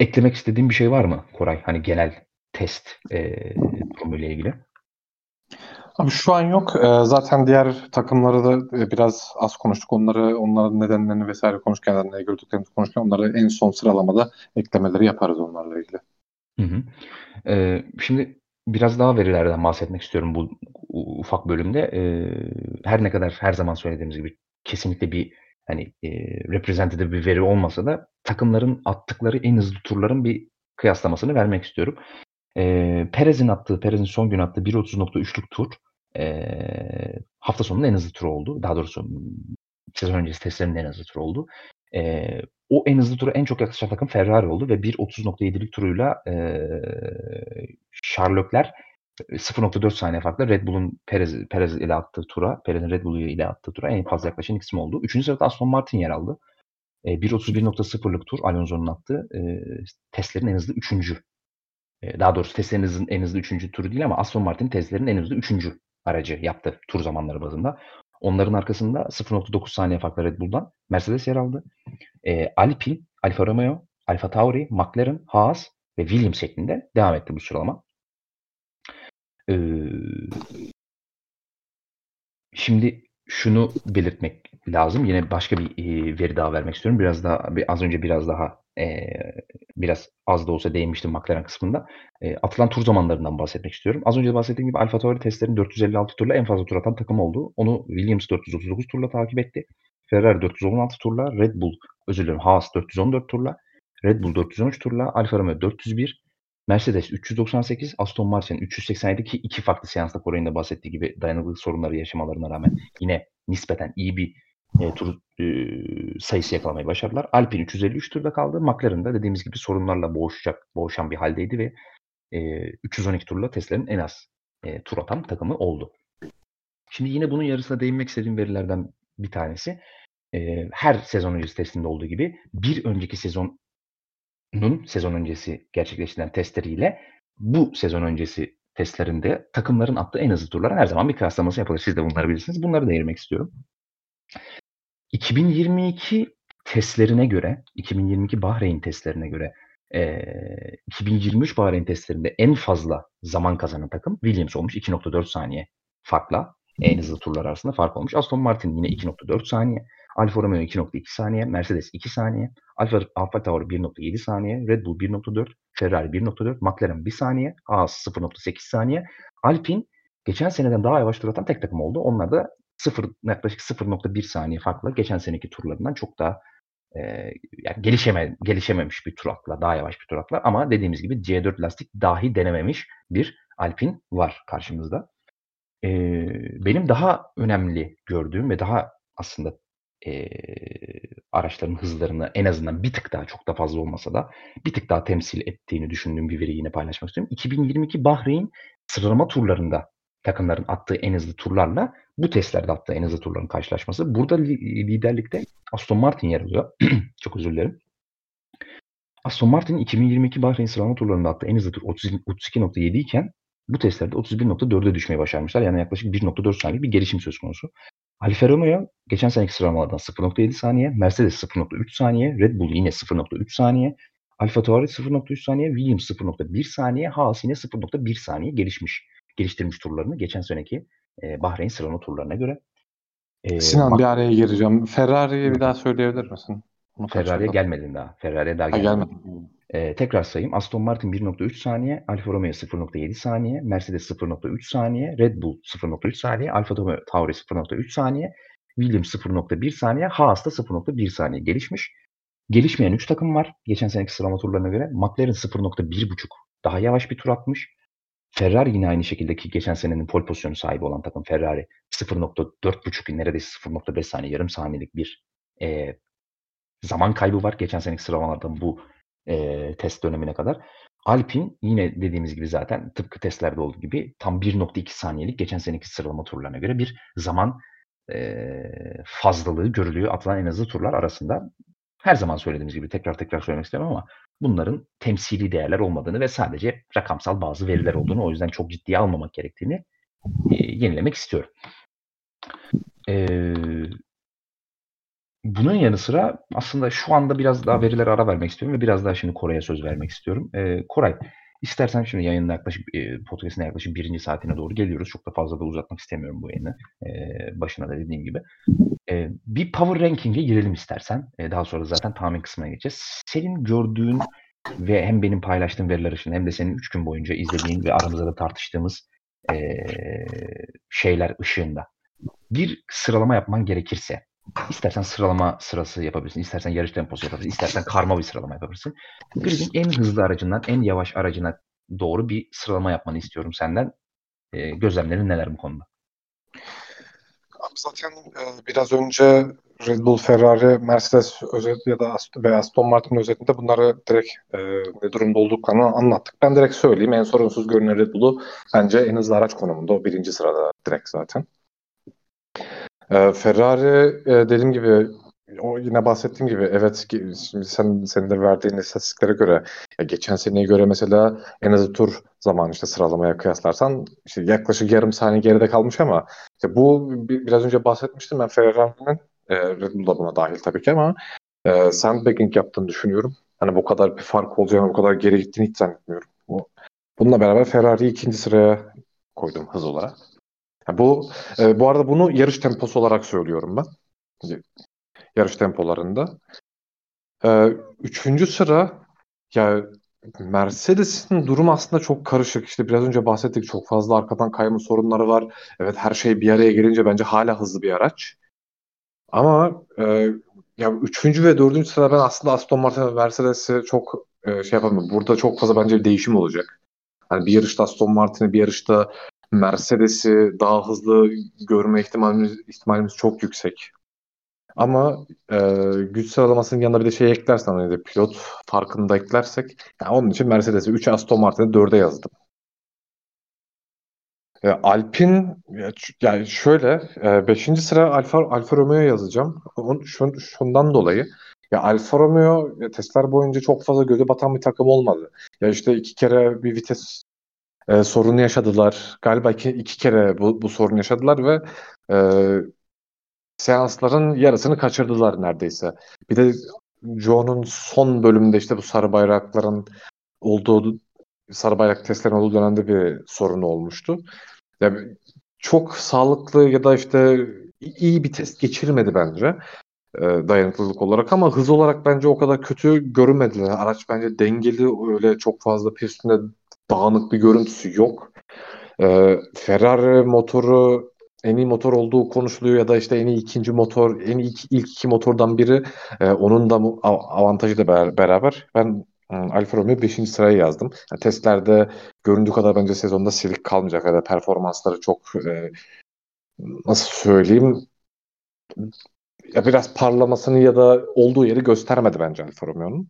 eklemek istediğin bir şey var mı Koray? Hani genel test e, durumuyla ilgili. Abi şu an yok. Zaten diğer takımları da e, biraz az konuştuk. Onları, onların nedenlerini vesaire konuşurken, ne gördüklerimizi konuşurken onları en son sıralamada eklemeleri yaparız onlarla ilgili. Hı hı. Ee, şimdi biraz daha verilerden bahsetmek istiyorum bu ufak bölümde. Ee, her ne kadar her zaman söylediğimiz gibi kesinlikle bir hani e, representative bir veri olmasa da takımların attıkları en hızlı turların bir kıyaslamasını vermek istiyorum. E, Perez'in attığı, Perez'in son gün attığı 1.30.3'lük tur e, hafta sonunun en hızlı turu oldu. Daha doğrusu sezon öncesi testlerin en hızlı turu oldu. E, o en hızlı turu en çok yaklaşan takım Ferrari oldu ve 1.30.7'lik turuyla e, Leclerc 0.4 saniye farklı Red Bull'un Perez, Perez ile attığı tura, Perez'in Red Bull ile attığı tura en fazla yaklaşan isim oldu. Üçüncü sırada Aston Martin yer aldı. E, 1.31.0'lık tur Alonso'nun attığı e, testlerin en hızlı üçüncü. E, daha doğrusu testlerin en hızlı, üçüncü turu değil ama Aston Martin testlerin en hızlı üçüncü aracı yaptı tur zamanları bazında. Onların arkasında 0.9 saniye farklı Red Bull'dan Mercedes yer aldı. E, Alpine, Alfa Romeo, Alfa Tauri, McLaren, Haas ve Williams şeklinde devam etti bu sıralama. E, şimdi şunu belirtmek lazım. Yine başka bir e, veri daha vermek istiyorum. Biraz daha bir, az önce biraz daha e, biraz az da olsa değinmiştim McLaren kısmında. E, atılan tur zamanlarından bahsetmek istiyorum. Az önce bahsettiğim gibi Alfa Tauri testlerin 456 turla en fazla tur atan takım oldu. Onu Williams 439 turla takip etti. Ferrari 416 turla, Red Bull, özür dilerim Haas 414 turla, Red Bull 413 turla, Alfa Romeo 401, Mercedes 398, Aston Martin 387 ki iki farklı seansta Koray'ın da bahsettiği gibi dayanıklılık sorunları yaşamalarına rağmen yine nispeten iyi bir e, tur e, sayısı yakalamayı başardılar. Alpine 353 turda kaldı. McLaren da dediğimiz gibi sorunlarla boğuşacak, boğuşan bir haldeydi ve e, 312 turla Tesla'nın en az e, tur atan takımı oldu. Şimdi yine bunun yarısına değinmek istediğim verilerden bir tanesi. E, her sezon öncesi testinde olduğu gibi bir önceki sezon Nun sezon öncesi gerçekleştirilen testleriyle bu sezon öncesi testlerinde takımların attığı en hızlı turlara her zaman bir kıyaslaması yapılır. Siz de bunları bilirsiniz. Bunları değinmek istiyorum. 2022 testlerine göre, 2022 Bahreyn testlerine göre e, 2023 Bahreyn testlerinde en fazla zaman kazanan takım Williams olmuş. 2.4 saniye farkla en hızlı turlar arasında fark olmuş. Aston Martin yine 2.4 saniye. Alfa Romeo 2.2 saniye, Mercedes 2 saniye, Alfa, Alfa Tauri 1.7 saniye, Red Bull 1.4, Ferrari 1.4, McLaren 1 saniye, Haas 0.8 saniye. Alpine geçen seneden daha yavaş tur atan tek takım oldu. Onlar da 0, yaklaşık 0.1 saniye farkla geçen seneki turlarından çok daha e, yani gelişeme, gelişememiş bir tur atla, daha yavaş bir tur atla ama dediğimiz gibi C4 lastik dahi denememiş bir Alpine var karşımızda. E, benim daha önemli gördüğüm ve daha aslında e, araçların hızlarını en azından bir tık daha çok da fazla olmasa da bir tık daha temsil ettiğini düşündüğüm bir veriyi yine paylaşmak istiyorum. 2022 Bahreyn sıralama turlarında takımların attığı en hızlı turlarla bu testlerde attığı en hızlı turların karşılaşması. Burada liderlikte Aston Martin yer alıyor. [CLEARS THROAT] çok özür dilerim. Aston Martin 2022 Bahreyn sıralama turlarında attığı en hızlı tur 32.7 iken bu testlerde 31.4'e düşmeyi başarmışlar. Yani yaklaşık 1.4 saniye bir gelişim söz konusu. Alfa Romeo geçen seneki sıralamalardan 0.7 saniye, Mercedes 0.3 saniye, Red Bull yine 0.3 saniye, Alfa Tauri 0.3 saniye, Williams 0.1 saniye, Haas yine 0.1 saniye gelişmiş, geliştirmiş turlarını geçen seneki e, Bahreyn sıralama turlarına göre. E, Sinan bir araya gireceğim. Ferrari'yi bir daha söyleyebilir misin? Ferrari'ye gelmedin daha. Ferrari'ye daha gelmedin. Ee, tekrar sayayım. Aston Martin 1.3 saniye, Alfa Romeo 0.7 saniye, Mercedes 0.3 saniye, Red Bull 0.3 saniye, Alfa Tauri 0.3 saniye, Williams 0.1 saniye, Haas da 0.1 saniye gelişmiş. Gelişmeyen 3 takım var. Geçen seneki sıralama turlarına göre. McLaren 0.1.5 daha yavaş bir tur atmış. Ferrari yine aynı şekilde ki geçen senenin pol pozisyonu sahibi olan takım Ferrari 0.4.5 neredeyse 0.5 saniye yarım saniyelik bir e, zaman kaybı var. Geçen seneki sıralamalardan bu e, test dönemine kadar. Alpine yine dediğimiz gibi zaten tıpkı testlerde olduğu gibi tam 1.2 saniyelik geçen seneki sıralama turlarına göre bir zaman e, fazlalığı görülüyor atılan en hızlı turlar arasında. Her zaman söylediğimiz gibi tekrar tekrar söylemek istemem ama bunların temsili değerler olmadığını ve sadece rakamsal bazı veriler olduğunu o yüzden çok ciddiye almamak gerektiğini e, yenilemek istiyorum. E, bunun yanı sıra aslında şu anda biraz daha verilere ara vermek istiyorum ve biraz daha şimdi Koray'a söz vermek istiyorum. Ee, Koray, istersen şimdi yayında yaklaşık, e, podcast'ın yaklaşık birinci saatine doğru geliyoruz. Çok da fazla da uzatmak istemiyorum bu yayını. Ee, başına da dediğim gibi. Ee, bir power ranking'e girelim istersen. Ee, daha sonra zaten tahmin kısmına geçeceğiz. Senin gördüğün ve hem benim paylaştığım veriler ışığında hem de senin 3 gün boyunca izlediğin ve aramızda da tartıştığımız e, şeyler ışığında bir sıralama yapman gerekirse İstersen sıralama sırası yapabilirsin, istersen yarış temposu yapabilirsin, istersen karma bir sıralama yapabilirsin. Grid'in en hızlı aracından en yavaş aracına doğru bir sıralama yapmanı istiyorum senden. E, gözlemlerin neler bu konuda? Zaten e, biraz önce Red Bull, Ferrari, Mercedes özet ya da veya Aston Martin özetinde bunları direkt e, ne durumda olduklarını anlattık. Ben direkt söyleyeyim. En sorunsuz görünen Red Bull'u bence en hızlı araç konumunda. O birinci sırada direkt zaten. E, Ferrari e, dediğim gibi o yine bahsettiğim gibi evet şimdi sen senin de verdiğin istatistiklere göre ya geçen seneye göre mesela en az tur zaman işte sıralamaya kıyaslarsan işte yaklaşık yarım saniye geride kalmış ama işte bu biraz önce bahsetmiştim ben Ferrari'nin e, Red Bull da buna dahil tabii ki ama e, sandbagging yaptığını düşünüyorum. Hani bu kadar bir fark olacağını, bu kadar geri gittiğini hiç zannetmiyorum. Bu, bununla beraber Ferrari'yi ikinci sıraya koydum hız olarak. Yani bu e, bu arada bunu yarış temposu olarak söylüyorum ben. Yarış tempolarında. E, üçüncü sıra ya Mercedes'in durum aslında çok karışık. İşte biraz önce bahsettik çok fazla arkadan kayma sorunları var. Evet her şey bir araya gelince bence hala hızlı bir araç. Ama e, ya üçüncü ve dördüncü sırada ben aslında Aston Martin ve Mercedes'i çok e, şey yapamıyorum. Burada çok fazla bence bir değişim olacak. Hani bir yarışta Aston Martin'i bir yarışta Mercedes'i daha hızlı görme ihtimalimiz, ihtimalimiz çok yüksek. Ama e, güç sıralamasının yanında bir de şey eklersen hani de pilot farkını da eklersek yani onun için Mercedes'i 3'e Aston Martin'i 4'e yazdım. E, Alpin yani şöyle 5. E, sıra Alfa Alfa Romeo yazacağım. Şun, şundan dolayı ya Alfa Romeo testler boyunca çok fazla göze batan bir takım olmadı. Ya işte iki kere bir vites e, sorunu yaşadılar. Galiba iki, iki kere bu, bu sorunu yaşadılar ve e, seansların yarısını kaçırdılar neredeyse. Bir de Joe'nun son bölümünde işte bu sarı bayrakların olduğu sarı bayrak testlerin olduğu dönemde bir sorunu olmuştu. Yani çok sağlıklı ya da işte iyi bir test geçirmedi bence e, dayanıklılık olarak ama hız olarak bence o kadar kötü görünmediler. Araç bence dengeli öyle çok fazla pistinde dağınık bir görüntüsü yok. E, Ferrari motoru en iyi motor olduğu konuşuluyor ya da işte en iyi ikinci motor, en iyi ilk iki motordan biri. E, onun da avantajı da beraber. Ben Alfa Romeo 5. sıraya yazdım. Yani testlerde göründüğü kadar bence sezonda silik kalmayacak ya da performansları çok e, nasıl söyleyeyim ya biraz parlamasını ya da olduğu yeri göstermedi bence Alfa Romeo'nun.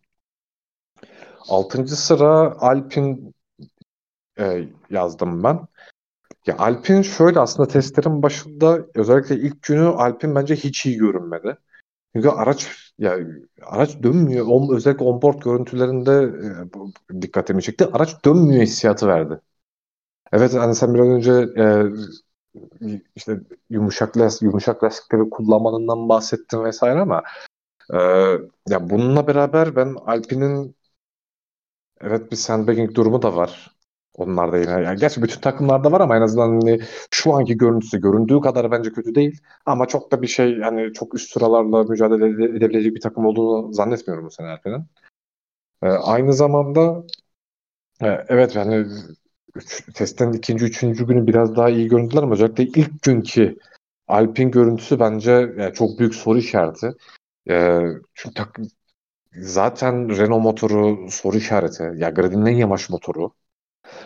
6. sıra Alpin e, yazdım ben. Ya Alpin şöyle aslında testlerin başında özellikle ilk günü Alpin bence hiç iyi görünmedi. Çünkü araç ya araç dönmüyor. On, özellikle onboard görüntülerinde e, bu, dikkatimi çekti. Araç dönmüyor hissiyatı verdi. Evet hani sen biraz önce e, işte yumuşak lastik, yumuşak lastikleri kullanmanından bahsettin vesaire ama e, ya bununla beraber ben Alpine'in evet bir sandbagging durumu da var. Onlar da yine. Yani gerçi bütün takımlarda var ama en azından hani şu anki görüntüsü göründüğü kadar bence kötü değil. Ama çok da bir şey yani çok üst sıralarla mücadele edebilecek bir takım olduğunu zannetmiyorum bu sene Alpe'nin. Ee, aynı zamanda e, evet yani üç, testin ikinci, üçüncü günü biraz daha iyi görüntüler ama özellikle ilk günkü Alpin görüntüsü bence yani çok büyük soru işareti. Ee, çünkü tak, zaten Renault motoru soru işareti. Ya Gradin'in en yavaş motoru.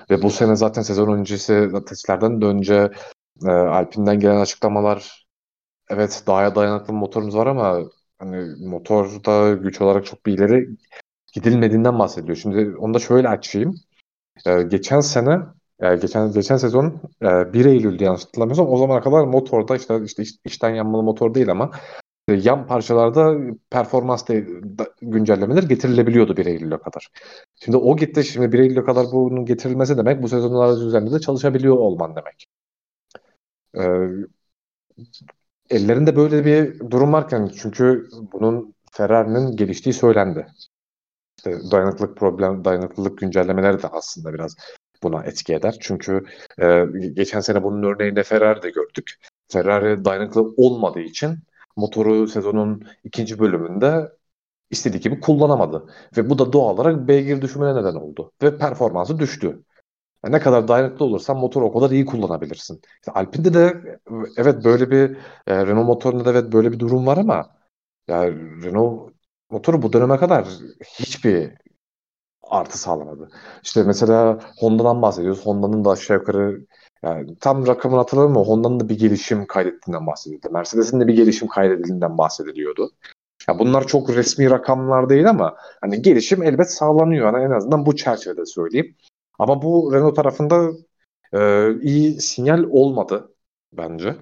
Ve bu sene zaten sezon öncesi testlerden de önce e, Alpine'den gelen açıklamalar evet daha dayanıklı motorumuz var ama hani motorda güç olarak çok bir ileri gidilmediğinden bahsediyor. Şimdi onu da şöyle açayım. E, geçen sene e, geçen geçen sezon e, 1 Eylül'de yanlış hatırlamıyorsam o zamana kadar motorda işte işte içten yanmalı motor değil ama yan parçalarda performans de, güncellemeler getirilebiliyordu 1 Eylül'e kadar. Şimdi o gitti. Şimdi 1 Eylül'e kadar bunun getirilmesi demek bu sezonlar üzerinde de çalışabiliyor olman demek. Ee, ellerinde böyle bir durum varken çünkü bunun Ferrari'nin geliştiği söylendi. İşte dayanıklılık problem, dayanıklılık güncellemeleri de aslında biraz buna etki eder. Çünkü e, geçen sene bunun örneğinde Ferrari'de gördük. Ferrari dayanıklı olmadığı için motoru sezonun ikinci bölümünde istediği gibi kullanamadı. Ve bu da doğal olarak beygir düşümüne neden oldu. Ve performansı düştü. Yani ne kadar dayanıklı olursan motoru o kadar iyi kullanabilirsin. İşte Alpine'de de evet böyle bir e, Renault motorunda da evet böyle bir durum var ama yani Renault motoru bu döneme kadar hiçbir artı sağlamadı. İşte mesela Honda'dan bahsediyoruz. Honda'nın da aşağı yukarı yani tam rakamını hatırlamıyorum ama Honda'nın da bir gelişim kaydettiğinden bahsedildi. Mercedes'in de bir gelişim kaydedildiğinden bahsediliyordu. Ya bunlar çok resmi rakamlar değil ama hani gelişim elbet sağlanıyor. Yani en azından bu çerçevede söyleyeyim. Ama bu Renault tarafında e, iyi sinyal olmadı bence.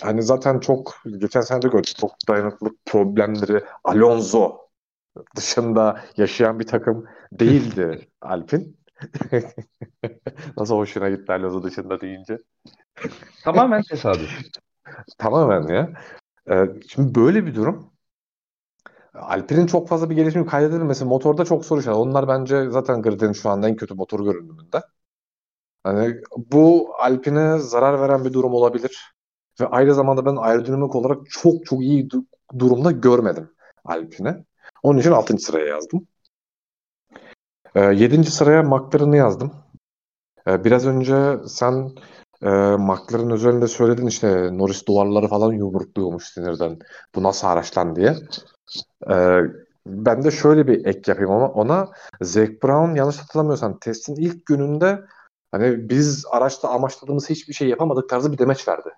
hani zaten çok geçen sene de gördük çok dayanıklılık problemleri Alonso dışında yaşayan bir takım değildi [LAUGHS] Alpin. [LAUGHS] Nasıl hoşuna gitti Alonso dışında deyince. Tamamen tesadüf. [LAUGHS] Tamamen ya. Ee, şimdi böyle bir durum. Alpine'in çok fazla bir gelişim kaydedilmesi motorda çok soru işareti. Onlar bence zaten Grid'in şu anda en kötü motor görünümünde. Hani bu Alpine zarar veren bir durum olabilir. Ve aynı zamanda ben aerodinamik olarak çok çok iyi du- durumda görmedim Alpine. Onun için 6. sıraya yazdım. Ee, 7. sıraya McLaren'ı yazdım. Ee, biraz önce sen e, McLaren özelinde söyledin işte Norris duvarları falan yumrukluyormuş sinirden. Bu nasıl araç lan diye. Ee, ben de şöyle bir ek yapayım ama ona Zac Brown yanlış hatırlamıyorsam testin ilk gününde hani biz araçta amaçladığımız hiçbir şey yapamadık tarzı bir demeç verdi.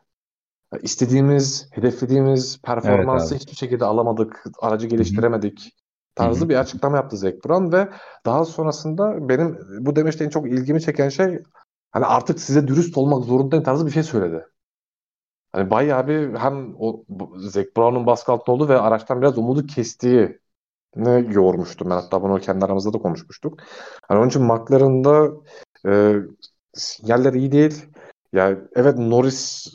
İstediğimiz, hedeflediğimiz performansı Evet hiçbir şekilde alamadık, aracı geliştiremedik tarzı Hı hı. bir açıklama yaptı Zac Brown ve daha sonrasında benim bu demeçte en çok ilgimi çeken şey hani artık size dürüst olmak zorundayım tarzı bir şey söyledi. Hani bayağı bir hem o Zac Brown'un baskı altında olduğu ve araçtan biraz umudu kestiği ne yormuştum ben. Hatta bunu kendi aramızda da konuşmuştuk. Hani onun için McLaren'da e, sinyaller iyi değil. Ya evet Norris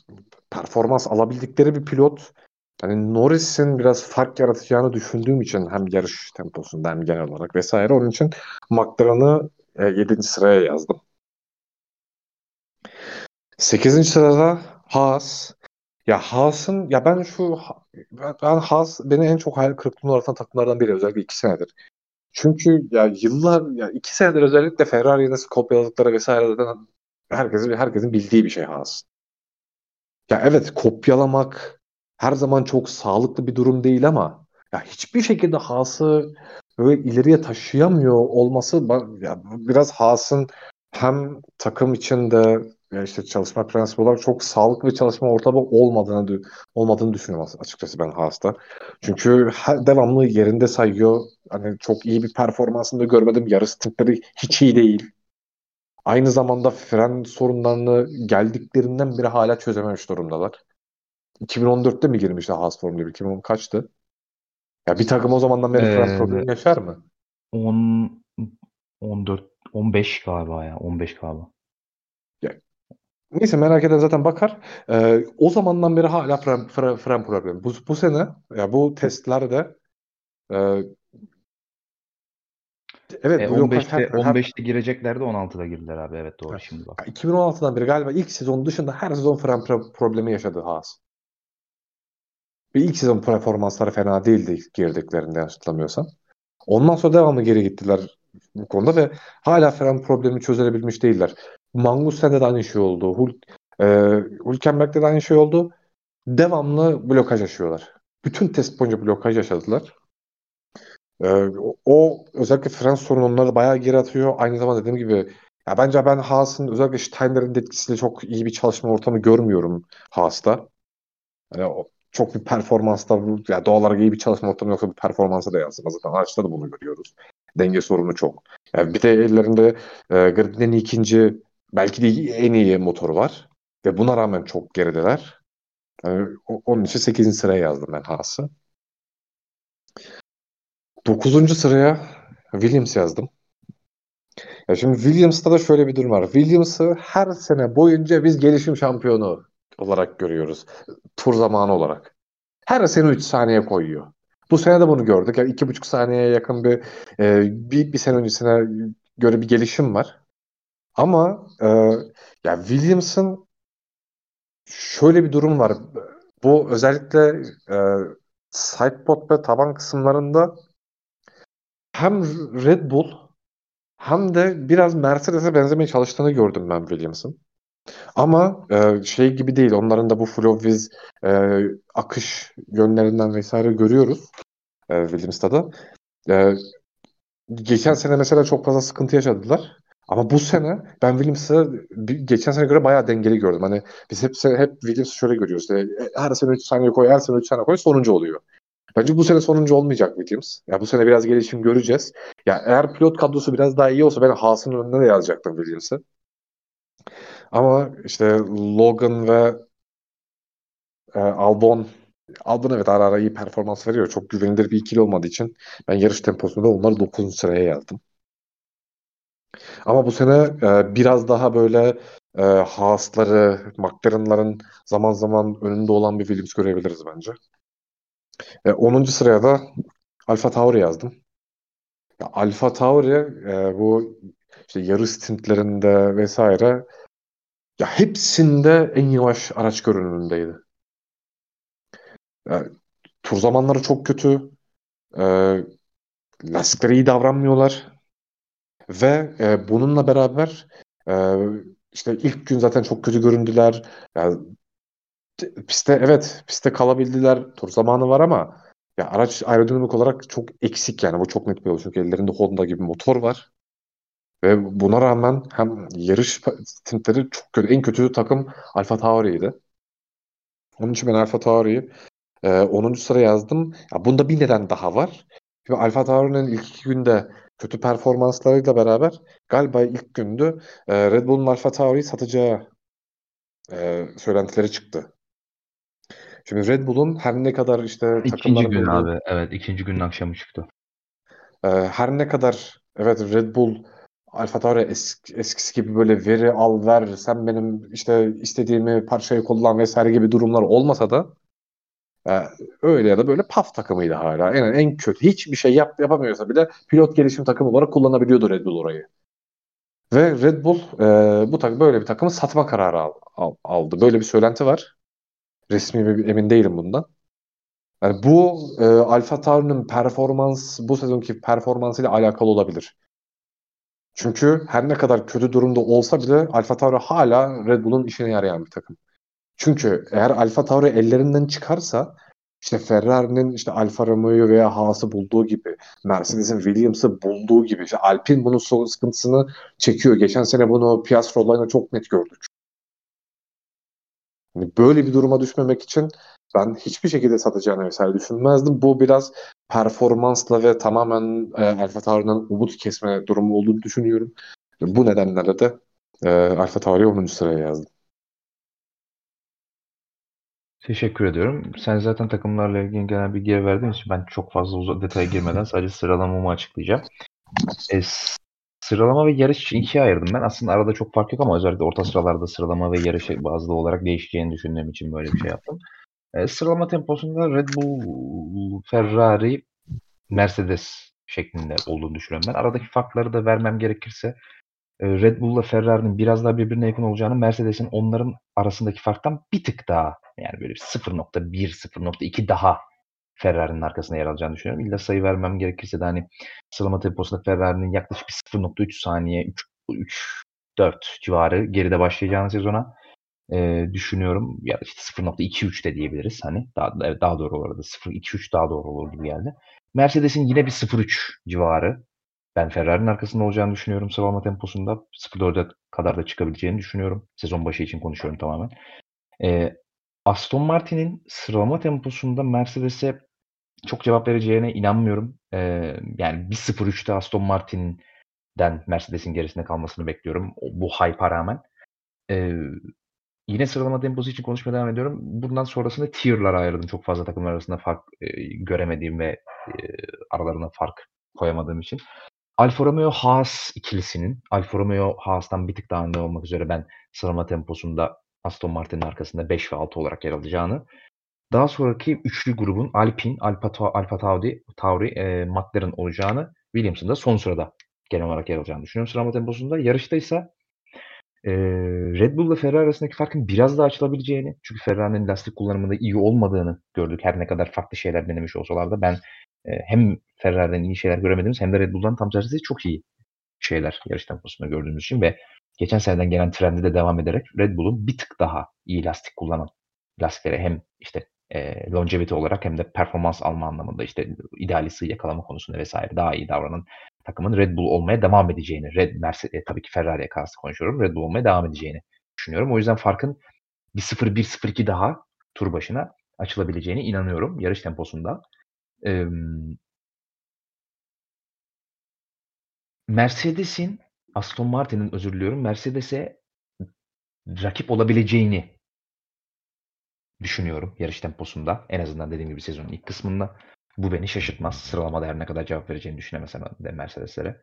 performans alabildikleri bir pilot. Hani Norris'in biraz fark yaratacağını düşündüğüm için hem yarış temposunda hem genel olarak vesaire onun için McLaren'ı e, 7. sıraya yazdım. 8. sırada Haas. Ya Haas'ın ya ben şu ben, Haas beni en çok hayal kırıklığına uğratan takımlardan biri özellikle iki senedir. Çünkü ya yıllar ya iki senedir özellikle Ferrari'yi nasıl kopyaladıkları vesaireden herkesin herkesin bildiği bir şey Haas. Ya evet kopyalamak her zaman çok sağlıklı bir durum değil ama ya hiçbir şekilde Haas'ı böyle ileriye taşıyamıyor olması ya biraz Haas'ın hem takım içinde ya işte çalışma prensibi olarak çok sağlıklı bir çalışma ortamı olmadığını olmadığını düşünüyorum açıkçası ben Haas'ta. Çünkü her, devamlı yerinde sayıyor. Hani çok iyi bir performansını da görmedim. Yarı stintleri hiç iyi değil. Aynı zamanda fren sorunlarını geldiklerinden beri hala çözememiş durumdalar. 2014'te mi girmişti Haas Formula 1? 2010 kaçtı? Ya bir takım o zamandan beri fren Ee, problemi yaşar mı? 10 14 15 galiba ya 15 galiba. Neyse merak eden zaten bakar. Ee, o zamandan beri hala fren, fren, fren problemi. Bu, bu sene ya bu testlerde e, evet E, blokaj her, 15'te her 15'te gireceklerdi 16'da girdiler abi evet doğru Evet. şimdi bak. 2016'dan beri galiba ilk sezon dışında her sezon fren pro- problemi yaşadı Haas. Ve ilk sezon performansları fena değildi girdiklerinde hatırlamıyorsam. Ondan sonra devamlı geri gittiler bu konuda ve hala fren problemi çözebilmiş değiller. Magnussen'de de aynı şey oldu. Hul e, de aynı şey oldu. Devamlı blokaj yaşıyorlar. Bütün test boyunca blokaj yaşadılar. E, o, özellikle fren sorunu onları bayağı geri atıyor. Aynı zamanda dediğim gibi ya bence ben Haas'ın özellikle Steiner'in etkisiyle çok iyi bir çalışma ortamı görmüyorum Haas'ta. Yani çok bir performansta ya doğal olarak iyi bir çalışma ortamı yoksa bir performansa da yansımaz. Zaten araçta da bunu görüyoruz. Denge sorunu çok. Yani bir de ellerinde e, Grid'in ikinci belki de en iyi motoru var. Ve buna rağmen çok gerideler. Yani o- onun için 8. sıraya yazdım ben Haas'ı. 9. sıraya Williams yazdım. Ya şimdi Williams'ta da şöyle bir durum var. Williams'ı her sene boyunca biz gelişim şampiyonu olarak görüyoruz. Tur zamanı olarak. Her sene 3 saniye koyuyor. Bu sene de bunu gördük. Yani 2,5 saniyeye yakın bir, e, bir, bir sene öncesine göre bir gelişim var. Ama e, ya Williams'ın şöyle bir durum var. Bu özellikle e, sidepod ve taban kısımlarında hem Red Bull hem de biraz Mercedes'e benzemeye çalıştığını gördüm ben Williams'ın. Ama e, şey gibi değil. Onların da bu flow with e, akış yönlerinden vesaire görüyoruz e, Williams'ta da. E, geçen sene mesela çok fazla sıkıntı yaşadılar. Ama bu sene ben Williams'ı geçen sene göre bayağı dengeli gördüm. Hani biz hep hep Williams'ı şöyle görüyoruz. E, her sene 3 saniye koy, her sene 3 saniye koy sonuncu oluyor. Bence bu sene sonuncu olmayacak Williams. Ya bu sene biraz gelişim göreceğiz. Ya eğer pilot kadrosu biraz daha iyi olsa ben Haas'ın önüne de yazacaktım Williams'ı. Ama işte Logan ve e, Albon Albon evet ara ara iyi performans veriyor. Çok güvenilir bir ikili olmadığı için ben yarış temposunda onları 9. sıraya yazdım. Ama bu sene e, biraz daha böyle e, Haas'ları, McLaren'ların zaman zaman önünde olan bir Williams görebiliriz bence. E, 10. sıraya da Alfa Tauri yazdım. Ya, Alfa Tauri e, bu işte yarış stintlerinde vesaire ya hepsinde en yavaş araç görünümündeydi. Yani, tur zamanları çok kötü. E, lastiklere iyi davranmıyorlar. Ve e, bununla beraber e, işte ilk gün zaten çok kötü göründüler. Yani, piste evet piste kalabildiler. Tur zamanı var ama ya araç aerodinamik olarak çok eksik yani. Bu çok net bir olay. Çünkü ellerinde Honda gibi motor var. Ve buna rağmen hem yarış stintleri çok kötü. En kötü takım Alfa Tauri'ydi. Onun için ben Alfa Tauri'yi e, 10. sıra yazdım. Ya bunda bir neden daha var. Ve Alfa Tauri'nin ilk iki günde kötü performanslarıyla beraber galiba ilk gündü e, Red Bull'un Alfa Tauri'yi satacağı e, söylentileri çıktı. Şimdi Red Bull'un her ne kadar işte İkinci gün bulduğu, abi. Evet ikinci günün akşamı çıktı. E, her ne kadar evet Red Bull Alfa Tauri eski, eskisi gibi böyle veri al ver sen benim işte istediğimi parçayı kullan vesaire gibi durumlar olmasa da e, öyle ya da böyle PAF takımıydı hala. En, en kötü hiçbir şey yap, yapamıyorsa bile pilot gelişim takımı olarak kullanabiliyordu Red Bull orayı. Ve Red Bull e, bu takım böyle bir takımı satma kararı al, al, aldı. Böyle bir söylenti var. Resmi bir, emin değilim bundan. Yani bu e, Alfa Tauri'nin performans bu sezonki performansıyla alakalı olabilir. Çünkü her ne kadar kötü durumda olsa bile Alfa Tauri hala Red Bull'un işine yarayan bir takım. Çünkü eğer Alfa Tauri ellerinden çıkarsa işte Ferrari'nin işte Alfa Romeo'yu veya Haas'ı bulduğu gibi, Mercedes'in Williams'ı bulduğu gibi, işte Alpine bunun sıkıntısını çekiyor. Geçen sene bunu Piastri olayına çok net gördük. Yani böyle bir duruma düşmemek için ben hiçbir şekilde satacağını vesaire düşünmezdim. Bu biraz performansla ve tamamen e, Alfa Tauri'den umut kesme durumu olduğunu düşünüyorum. Bu nedenlerle de e, Alfa Tauri'yi 10. sıraya yazdım. Teşekkür ediyorum. Sen zaten takımlarla ilgili genel bilgi verdiğin için ben çok fazla uzun detaya girmeden sadece sıralamamı açıklayacağım. E, sıralama ve yarış için ikiye ayırdım ben. Aslında arada çok fark yok ama özellikle orta sıralarda sıralama ve yarış bazlı olarak değişeceğini düşündüğüm için böyle bir şey yaptım. E, sıralama temposunda Red Bull, Ferrari, Mercedes şeklinde olduğunu düşünüyorum ben. Aradaki farkları da vermem gerekirse e, Red Bull'la Ferrari'nin biraz daha birbirine yakın olacağını, Mercedes'in onların arasındaki farktan bir tık daha yani böyle 0.1, 0.2 daha Ferrari'nin arkasında yer alacağını düşünüyorum. İlla sayı vermem gerekirse de hani sıralama temposunda Ferrari'nin yaklaşık 0.3 saniye 3, 3 4 civarı geride başlayacağını sezona e, düşünüyorum. Ya işte 0.23 de diyebiliriz. Hani daha, daha doğru olur. 0.23 daha doğru olur gibi geldi. Mercedes'in yine bir 0.3 civarı. Ben Ferrari'nin arkasında olacağını düşünüyorum sıralama temposunda. 0.4'e kadar da çıkabileceğini düşünüyorum. Sezon başı için konuşuyorum tamamen. E, Aston Martin'in sıralama temposunda Mercedes'e çok cevap vereceğine inanmıyorum. E, yani 1.03'te Aston Martin'den Mercedes'in gerisinde kalmasını bekliyorum. Bu hype'a rağmen. E, Yine sıralama temposu için konuşmaya devam ediyorum. Bundan sonrasında tier'lara ayırdım. Çok fazla takımlar arasında fark e, göremediğim ve e, aralarına fark koyamadığım için. Alfa Romeo Haas ikilisinin Alfa Romeo Haas'tan bir tık daha önde olmak üzere ben sıralama temposunda Aston Martin'in arkasında 5 ve 6 olarak yer alacağını. Daha sonraki üçlü grubun Alpine, Alfa, Alfa Tauri, Tauri e, McLaren olacağını, Williams'ın da son sırada genel olarak yer alacağını düşünüyorum sıralama temposunda. Yarışta ise Red Bull'la Ferrari arasındaki farkın biraz daha açılabileceğini çünkü Ferrari'nin lastik kullanımında iyi olmadığını gördük. Her ne kadar farklı şeyler denemiş olsalar da ben, hem Ferrari'den iyi şeyler göremediğimiz hem de Red Bull'dan tam tersi çok iyi şeyler yarış temposunda gördüğümüz için ve geçen seneden gelen trendi de devam ederek Red Bull'un bir tık daha iyi lastik kullanan lastiklere hem işte Eee, longevity olarak hem de performans alma anlamında işte ideal ısıyı yakalama konusunda vesaire daha iyi davranan takımın Red Bull olmaya devam edeceğini, Red Mercedes, tabii ki Ferrari'ye karşı konuşuyorum. Red Bull olmaya devam edeceğini düşünüyorum. O yüzden farkın bir 0-1-0-2 daha tur başına açılabileceğine inanıyorum yarış temposunda. Emm Mercedes'in, Aston Martin'in özür diliyorum, Mercedes'e rakip olabileceğini düşünüyorum yarış temposunda. En azından dediğim gibi sezonun ilk kısmında. Bu beni şaşırtmaz. Sıralamada her ne kadar cevap vereceğini düşünemesem de Mercedes'lere.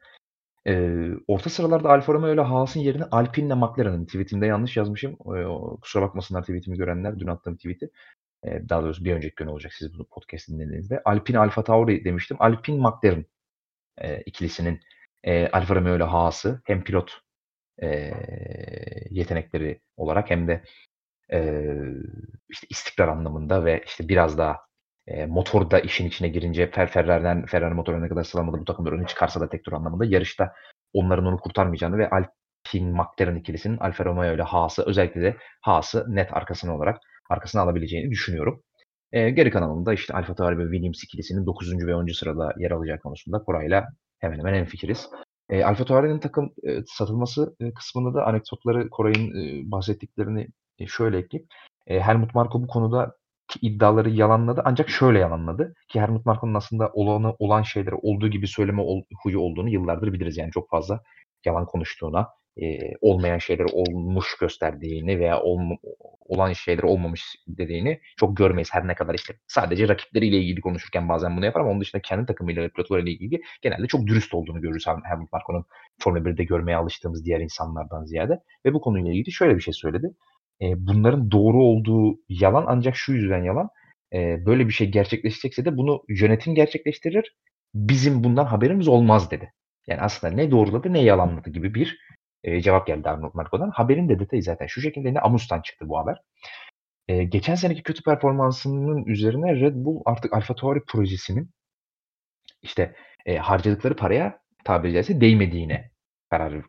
Ee, orta sıralarda Alfa Romeo ile Haas'ın yerine Alpine ile McLaren'ın tweetimde yanlış yazmışım. Ee, kusura bakmasınlar tweetimi görenler. Dün attığım tweeti. Ee, daha doğrusu bir önceki gün olacak siz bu podcast dinlediğinizde. Alpine Alfa Tauri demiştim. Alpine McLaren e, ikilisinin e, Alfa Romeo ile Haas'ı hem pilot e, yetenekleri olarak hem de e, işte istikrar anlamında ve işte biraz daha e, motorda işin içine girince Fer Ferrari'den Ferrari motoruna kadar sıralamada bu takımlar öne çıkarsa da tek tur anlamında yarışta onların onu kurtarmayacağını ve Alpine McLaren ikilisinin Alfa Romeo ile Haas'ı özellikle de Haas'ı net arkasına olarak arkasına alabileceğini düşünüyorum. E, geri kanalında işte Alfa Tauri ve Williams ikilisinin 9. ve 10. sırada yer alacağı konusunda Koray'la hemen hemen en fikiriz. E, Alfa Tauri'nin takım e, satılması kısmında da anekdotları Koray'ın e, bahsettiklerini e, şöyle ekleyeyim. E, Helmut Marko bu konuda iddiaları yalanladı ancak şöyle yalanladı ki Helmut Marko'nun aslında olanı olan şeyleri olduğu gibi söyleme ol, huyu olduğunu yıllardır biliriz yani çok fazla yalan konuştuğuna e, olmayan şeyler olmuş gösterdiğini veya olma, olan şeyler olmamış dediğini çok görmeyiz her ne kadar işte sadece rakipleriyle ilgili konuşurken bazen bunu yapar ama onun dışında kendi takımıyla pilotlarıyla ilgili genelde çok dürüst olduğunu görürüz Helmut Marko'nun Formula 1'de görmeye alıştığımız diğer insanlardan ziyade ve bu konuyla ilgili şöyle bir şey söyledi. E, bunların doğru olduğu yalan ancak şu yüzden yalan. E, böyle bir şey gerçekleşecekse de bunu yönetim gerçekleştirir. Bizim bundan haberimiz olmaz dedi. Yani aslında ne doğruladı ne yalanladı gibi bir e, cevap geldi Arnold Marco'dan. Haberin de detayı zaten şu şekilde ne Amus'tan çıktı bu haber. E, geçen seneki kötü performansının üzerine Red Bull artık Alfa Tauri projesinin işte e, harcadıkları paraya tabiri caizse değmediğine karar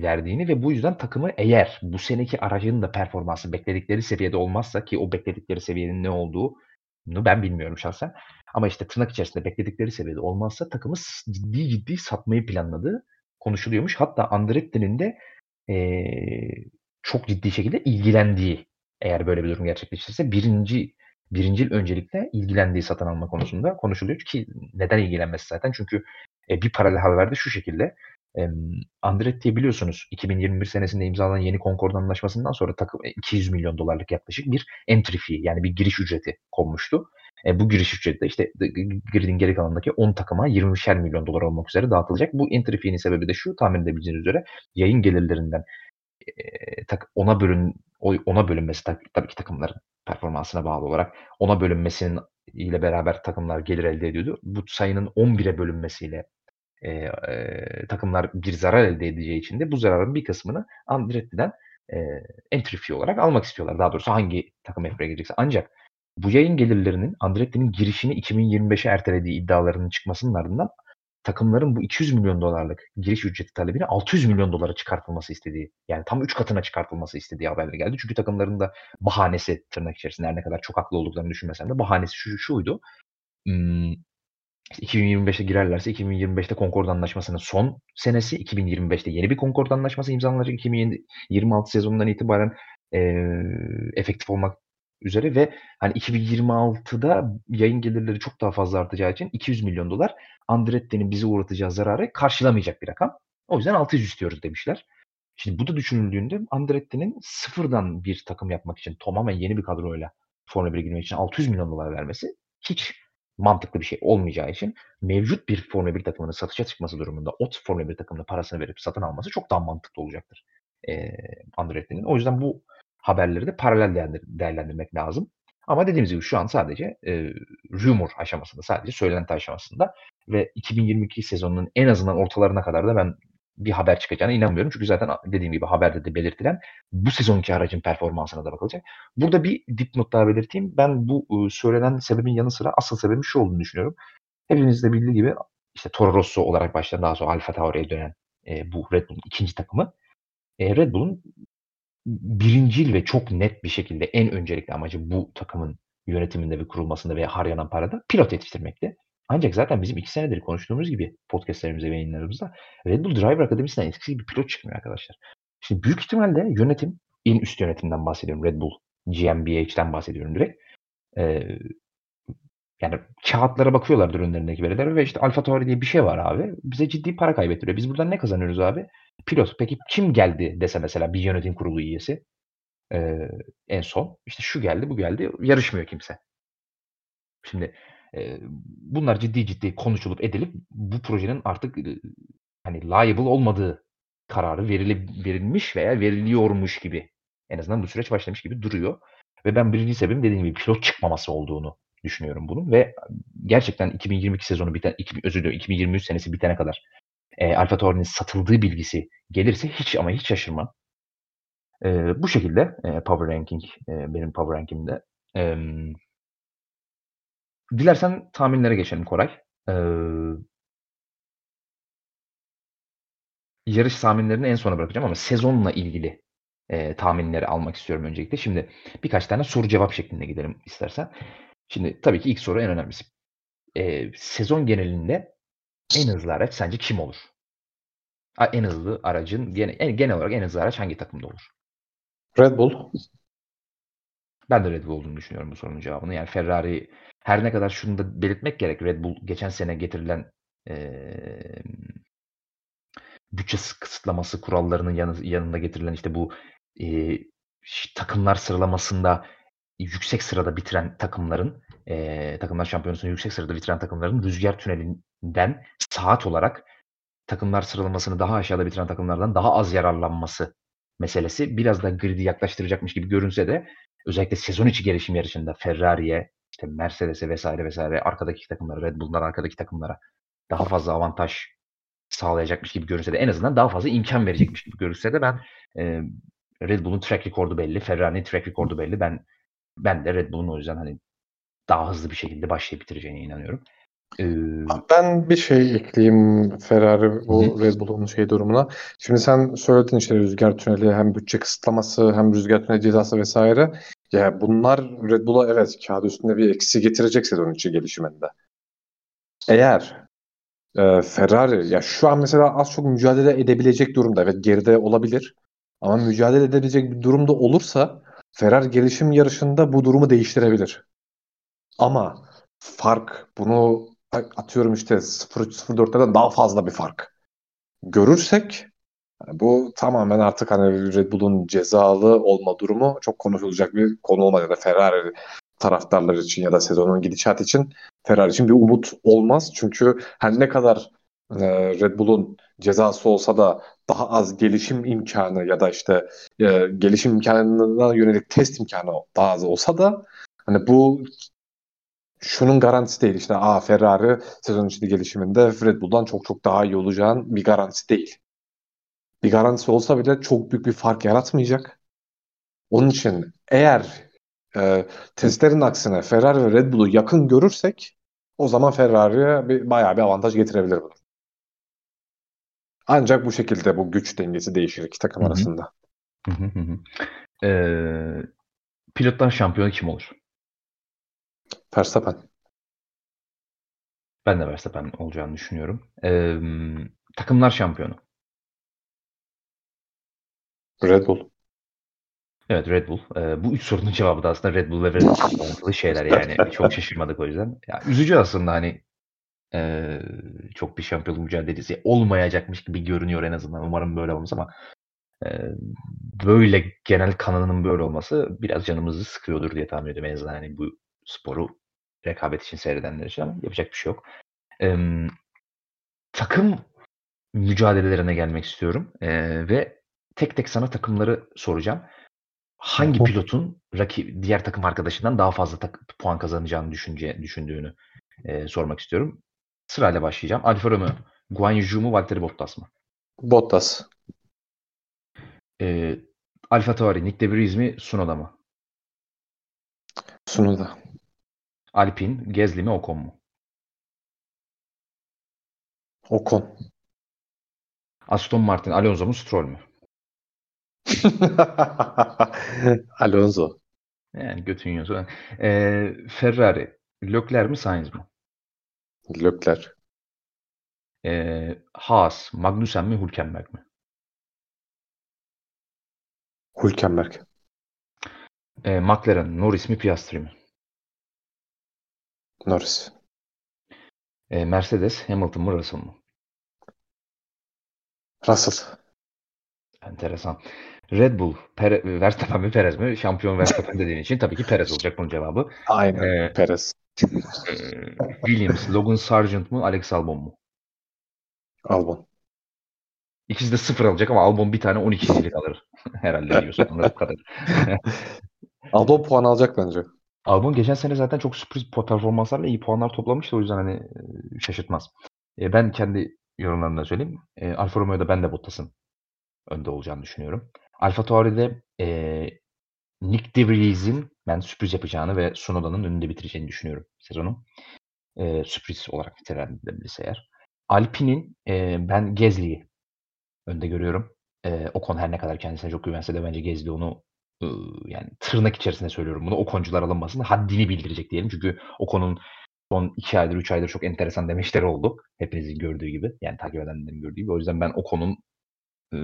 verdiğini ve bu yüzden takımı eğer bu seneki aracının da performansı bekledikleri seviyede olmazsa ki o bekledikleri seviyenin ne olduğunu ben bilmiyorum şahsen. Ama işte tırnak içerisinde bekledikleri seviyede olmazsa takımı ciddi ciddi satmayı planladığı konuşuluyormuş. Hatta Andretti'nin de ee, çok ciddi şekilde ilgilendiği eğer böyle bir durum gerçekleşirse birinci birinci öncelikle ilgilendiği satın alma konusunda konuşuluyor ki neden ilgilenmesi zaten çünkü e, bir paralel haberde şu şekilde e, Andretti biliyorsunuz 2021 senesinde imzalanan yeni Concord anlaşmasından sonra takım 200 milyon dolarlık yaklaşık bir entry fee yani bir giriş ücreti konmuştu. E, bu giriş ücreti de işte gridin geri kalanındaki 10 takıma 20'şer milyon dolar olmak üzere dağıtılacak. Bu entry fee'nin sebebi de şu tahmin edebileceğiniz üzere yayın gelirlerinden e, ona bölün ona bölünmesi tabii ki takımların performansına bağlı olarak ona bölünmesinin ile beraber takımlar gelir elde ediyordu. Bu sayının 11'e bölünmesiyle e, e, takımlar bir zarar elde edeceği için de bu zararın bir kısmını Andretti'den e, entry fee olarak almak istiyorlar. Daha doğrusu hangi takım f girecekse. Ancak bu yayın gelirlerinin Andretti'nin girişini 2025'e ertelediği iddialarının çıkmasının ardından takımların bu 200 milyon dolarlık giriş ücreti talebini 600 milyon dolara çıkartılması istediği yani tam 3 katına çıkartılması istediği haberleri geldi. Çünkü takımların da bahanesi tırnak içerisinde her ne kadar çok haklı olduklarını düşünmesem de bahanesi şu şuydu. Hmm, 2025'te girerlerse 2025'te Concord Anlaşması'nın son senesi, 2025'te yeni bir Concord Anlaşması imzalanacak 2026 sezonundan itibaren e, efektif olmak üzere ve hani 2026'da yayın gelirleri çok daha fazla artacağı için 200 milyon dolar Andretti'nin bize uğratacağı zararı karşılamayacak bir rakam. O yüzden 600 istiyoruz demişler. Şimdi bu da düşünüldüğünde Andretti'nin sıfırdan bir takım yapmak için tamamen yeni bir kadroyla Formula 1'e girmek için 600 milyon dolar vermesi hiç mantıklı bir şey olmayacağı için mevcut bir Formula 1 takımının satışa çıkması durumunda ot Formula 1 takımına parasını verip satın alması çok daha mantıklı olacaktır. E, Andretti'nin. O yüzden bu haberleri de paralel değerlendirmek lazım. Ama dediğimiz gibi şu an sadece e, rumor aşamasında, sadece söylenti aşamasında ve 2022 sezonunun en azından ortalarına kadar da ben bir haber çıkacağına inanmıyorum. Çünkü zaten dediğim gibi haberde de belirtilen bu sezonki aracın performansına da bakılacak. Burada bir dipnot daha belirteyim. Ben bu e, söylenen sebebin yanı sıra asıl sebebin şu olduğunu düşünüyorum. Hepiniz de bildiği gibi işte Toro Rosso olarak başlayan daha sonra Alfa Tauri'ye dönen e, bu Red Bull'un ikinci takımı. E, Red Bull'un birincil ve çok net bir şekilde en öncelikli amacı bu takımın yönetiminde ve kurulmasında ve harcanan parada pilot yetiştirmekti. Ancak zaten bizim iki senedir konuştuğumuz gibi podcastlerimizde ve yayınlarımızda Red Bull Driver Akademisi'nden eskisi bir pilot çıkmıyor arkadaşlar. Şimdi büyük ihtimalle yönetim, en üst yönetimden bahsediyorum. Red Bull, GmbH'den bahsediyorum direkt. Ee, yani kağıtlara bakıyorlar ürünlerindeki verilere ve işte Alfa Tauri diye bir şey var abi. Bize ciddi para kaybettiriyor. Biz buradan ne kazanıyoruz abi? Pilot. Peki kim geldi dese mesela bir yönetim kurulu üyesi? Eee, en son. İşte şu geldi, bu geldi. Yarışmıyor kimse. Şimdi, bunlar ciddi ciddi konuşulup edilip bu projenin artık, hani, liable olmadığı kararı verilip verilmiş veya veriliyormuş gibi en azından bu süreç başlamış gibi duruyor ve ben 1'inci sebebin dediğim gibi pilot çıkmaması olduğunu düşünüyorum bunun ve gerçekten 2022 sezonu biten özür diliyorum 2023 senesi bitene kadar, eee, AlphaTauri'nin satıldığı bilgisi gelirse hiç ama hiç şaşırmam. Eee, bu şekilde, eee, power ranking, eee, benim power ranking'imde. Emm Dilersen tahminlere geçelim Koray. Eee yarış tahminlerini en sona bırakacağım ama sezonla ilgili, eee, tahminleri almak istiyorum öncelikle. Şimdi birkaç tane soru cevap şeklinde gidelim istersen. Şimdi tabii ki ilk soru en önemlisi. Eee, sezon genelinde en hızlı araç sence kim olur? En hızlı aracın gene en genel olarak en hızlı araç hangi takımda olur? Red Bull. Ben de Red Bull olduğunu düşünüyorum bu sorunun cevabını. Yani Ferrari her ne kadar şunu da belirtmek gerek. Red Bull geçen sene getirilen, emm bütçe kısıtlaması kurallarının yanı yanında getirilen, işte, bu, ş takımlar sıralamasında yüksek sırada bitiren takımların, eee, Takımlar Şampiyonası'nda yüksek sırada bitiren takımların rüzgâr tünelinden saat olarak takımlar sıralamasını daha aşağıda bitiren takımlardan daha az yararlanması meselesi biraz da grid'i yaklaştıracakmış gibi görünse de özellikle sezon içi gelişim yarışında Ferrari'ye, işte, Mercedes'e vs. vs. arkadaki takımlara, Red Bull'dan arkadaki takımlara daha fazla avantaj sağlayacakmış gibi görünse de en azından daha fazla imkân verecekmiş gibi görünse de ben, eee, Red Bull'un track record'u belli, Ferrari'nin track record'u belli. Ben ben de Red Bull'un o yüzden, hani, daha hızlı bir şekilde başlayıp bitireceğine inanıyorum. Eee Ben bir şey ekleyeyim Ferrari bu hı. Red Bull'un şey durumuna. Şimdi sen söyledin, işte, rüzgâr tüneli hem bütçe kısıtlaması hem rüzgâr tüneli cezası vs. Ya, bunlar Red Bull'a evet, kâğıt üstünde bir eksi getirecek sezon içi gelişiminde. Eğer, eee, Ferrari ya, şu an mesela az çok mücadele edebilecek durumda. Evet, geride olabilir ama mücadele edebilecek bir durumda olursa Ferrari gelişim yarışında bu durumu değiştirebilir. Ama fark bunu atıyorum, işte, 0.3-0.4'lerden daha fazla bir fark görürsek, bu tamamen artık, hani, Red Bull'un cezalı olma durumu çok konuşulacak bir konu olmaz ya da Ferrari taraftarları için ya da sezonun gidişatı için Ferrari için bir umut olmaz. Çünkü her ne kadar, eee, Red Bull'un cezası olsa da daha az gelişim imkânı ya da, işte, eee, gelişim imkânına yönelik test imkânı daha az olsa da, hani, bu şunun garantisi değil, işte, a, Ferrari sezon içi gelişiminde Red Bull'dan çok çok daha iyi olacağın bir garantisi değil. Bir garantisi olsa bile çok büyük bir fark yaratmayacak. Onun için eğer, eee, testlerin aksine Ferrari ve Red Bull'u yakın görürsek o zaman Ferrari'ye bir bayağı bir avantaj getirebilir bu. Ancak bu şekilde bu güç dengesi değişir iki takım Hı hı. arasında. Hı hı, hı hı. Eee, pilotlar şampiyonu kim olur? Verstappen. Ben de Verstappen olacağını düşünüyorum. Emm, takımlar şampiyonu? Red Bull. Evet, Red Bull. Eee, bu 3 sorunun cevabı da aslında Red Bull ve Verstappen şeyler yani. [LAUGHS] Çok şaşırmadık o yüzden. Ya, üzücü aslında, hani, eee, çok bir şampiyonluk mücadelesi olmayacakmış gibi görünüyor en azından. Umarım böyle olmaz ama, eee, böyle genel kanının böyle olması biraz canımızı sıkıyordur diye tahmin ediyorum. En azından, hani, bu sporu rekabet için seyredenler için ama yapacak bir şey yok. Emm, takım mücadelelerine gelmek istiyorum, eee, ve tek tek sana takımları soracağım. Hangi pilotun raki diğer takım arkadaşından daha fazla tak puan kazanacağını düşünce düşündüğünü, eee, sormak istiyorum. Sırayla başlayacağım. Alfa Romeo, Guan Yu mu, Valtteri Bottas mı? Bottas. Eee, AlphaTauri, Nyck de Vries mi, Tsunoda mı? Tsunoda. Alpine, Gasly mi, Ocon mu? Ocon. Aston Martin, Alonso mu, Stroll mü? [LAUGHS] Alonso. Yani götün yiyorsa. Eee, Ferrari, Leclerc mi, Sainz mi? Leclerc. Eee, Haas, Magnussen mi, Hülkenberg mi? Hülkenberg. Eee, McLaren, Norris mi, Piastri mi? Norris. Eee, Mercedes, Hamilton mı, Russell mı? Russell. Enteresan. Red Bull, Pere, Verstappen mi Perez mi? Şampiyon [LAUGHS] Verstappen dediğin için tabii ki Perez olacak bunun cevabı. Aynen. Ee, Perez. [LAUGHS] Ee, Williams, Logan Sargent mu, Alex Albon mu? Albon. İkisi de sıfır alacak ama Albon bir tane 12'cilik alır. [LAUGHS] Herhalde diyorsun. Anladığım kadar. Albon puan alacak bence. Albon geçen sene zaten çok sürpriz performanslarla iyi puanlar toplamıştı. O yüzden hani e, şaşırtmaz. E, ben kendi yorumlarımda söyleyeyim. E, Alfa Romeo'da ben de Bottas'ın önde olacağını düşünüyorum. Alfa Tauri'de e, Nick DeVries'in ben sürpriz yapacağını ve Sunoda'nın önünde bitireceğini düşünüyorum sezonu. E, sürpriz olarak nitelendirilebilirse eğer. Alpine'in e, ben Gezli'yi önde görüyorum. E, Ocon her ne kadar kendisine çok güvense de bence Gezli onu yani tırnak içerisinde söylüyorum bunu. Okoncular alınmasın haddini bildirecek diyelim. Çünkü Ocon'un son iki aydır, üç aydır çok enteresan demeçleri oldu. Hepinizin gördüğü gibi. Yani takip edenlerin gördüğü gibi. O yüzden ben Ocon'un e,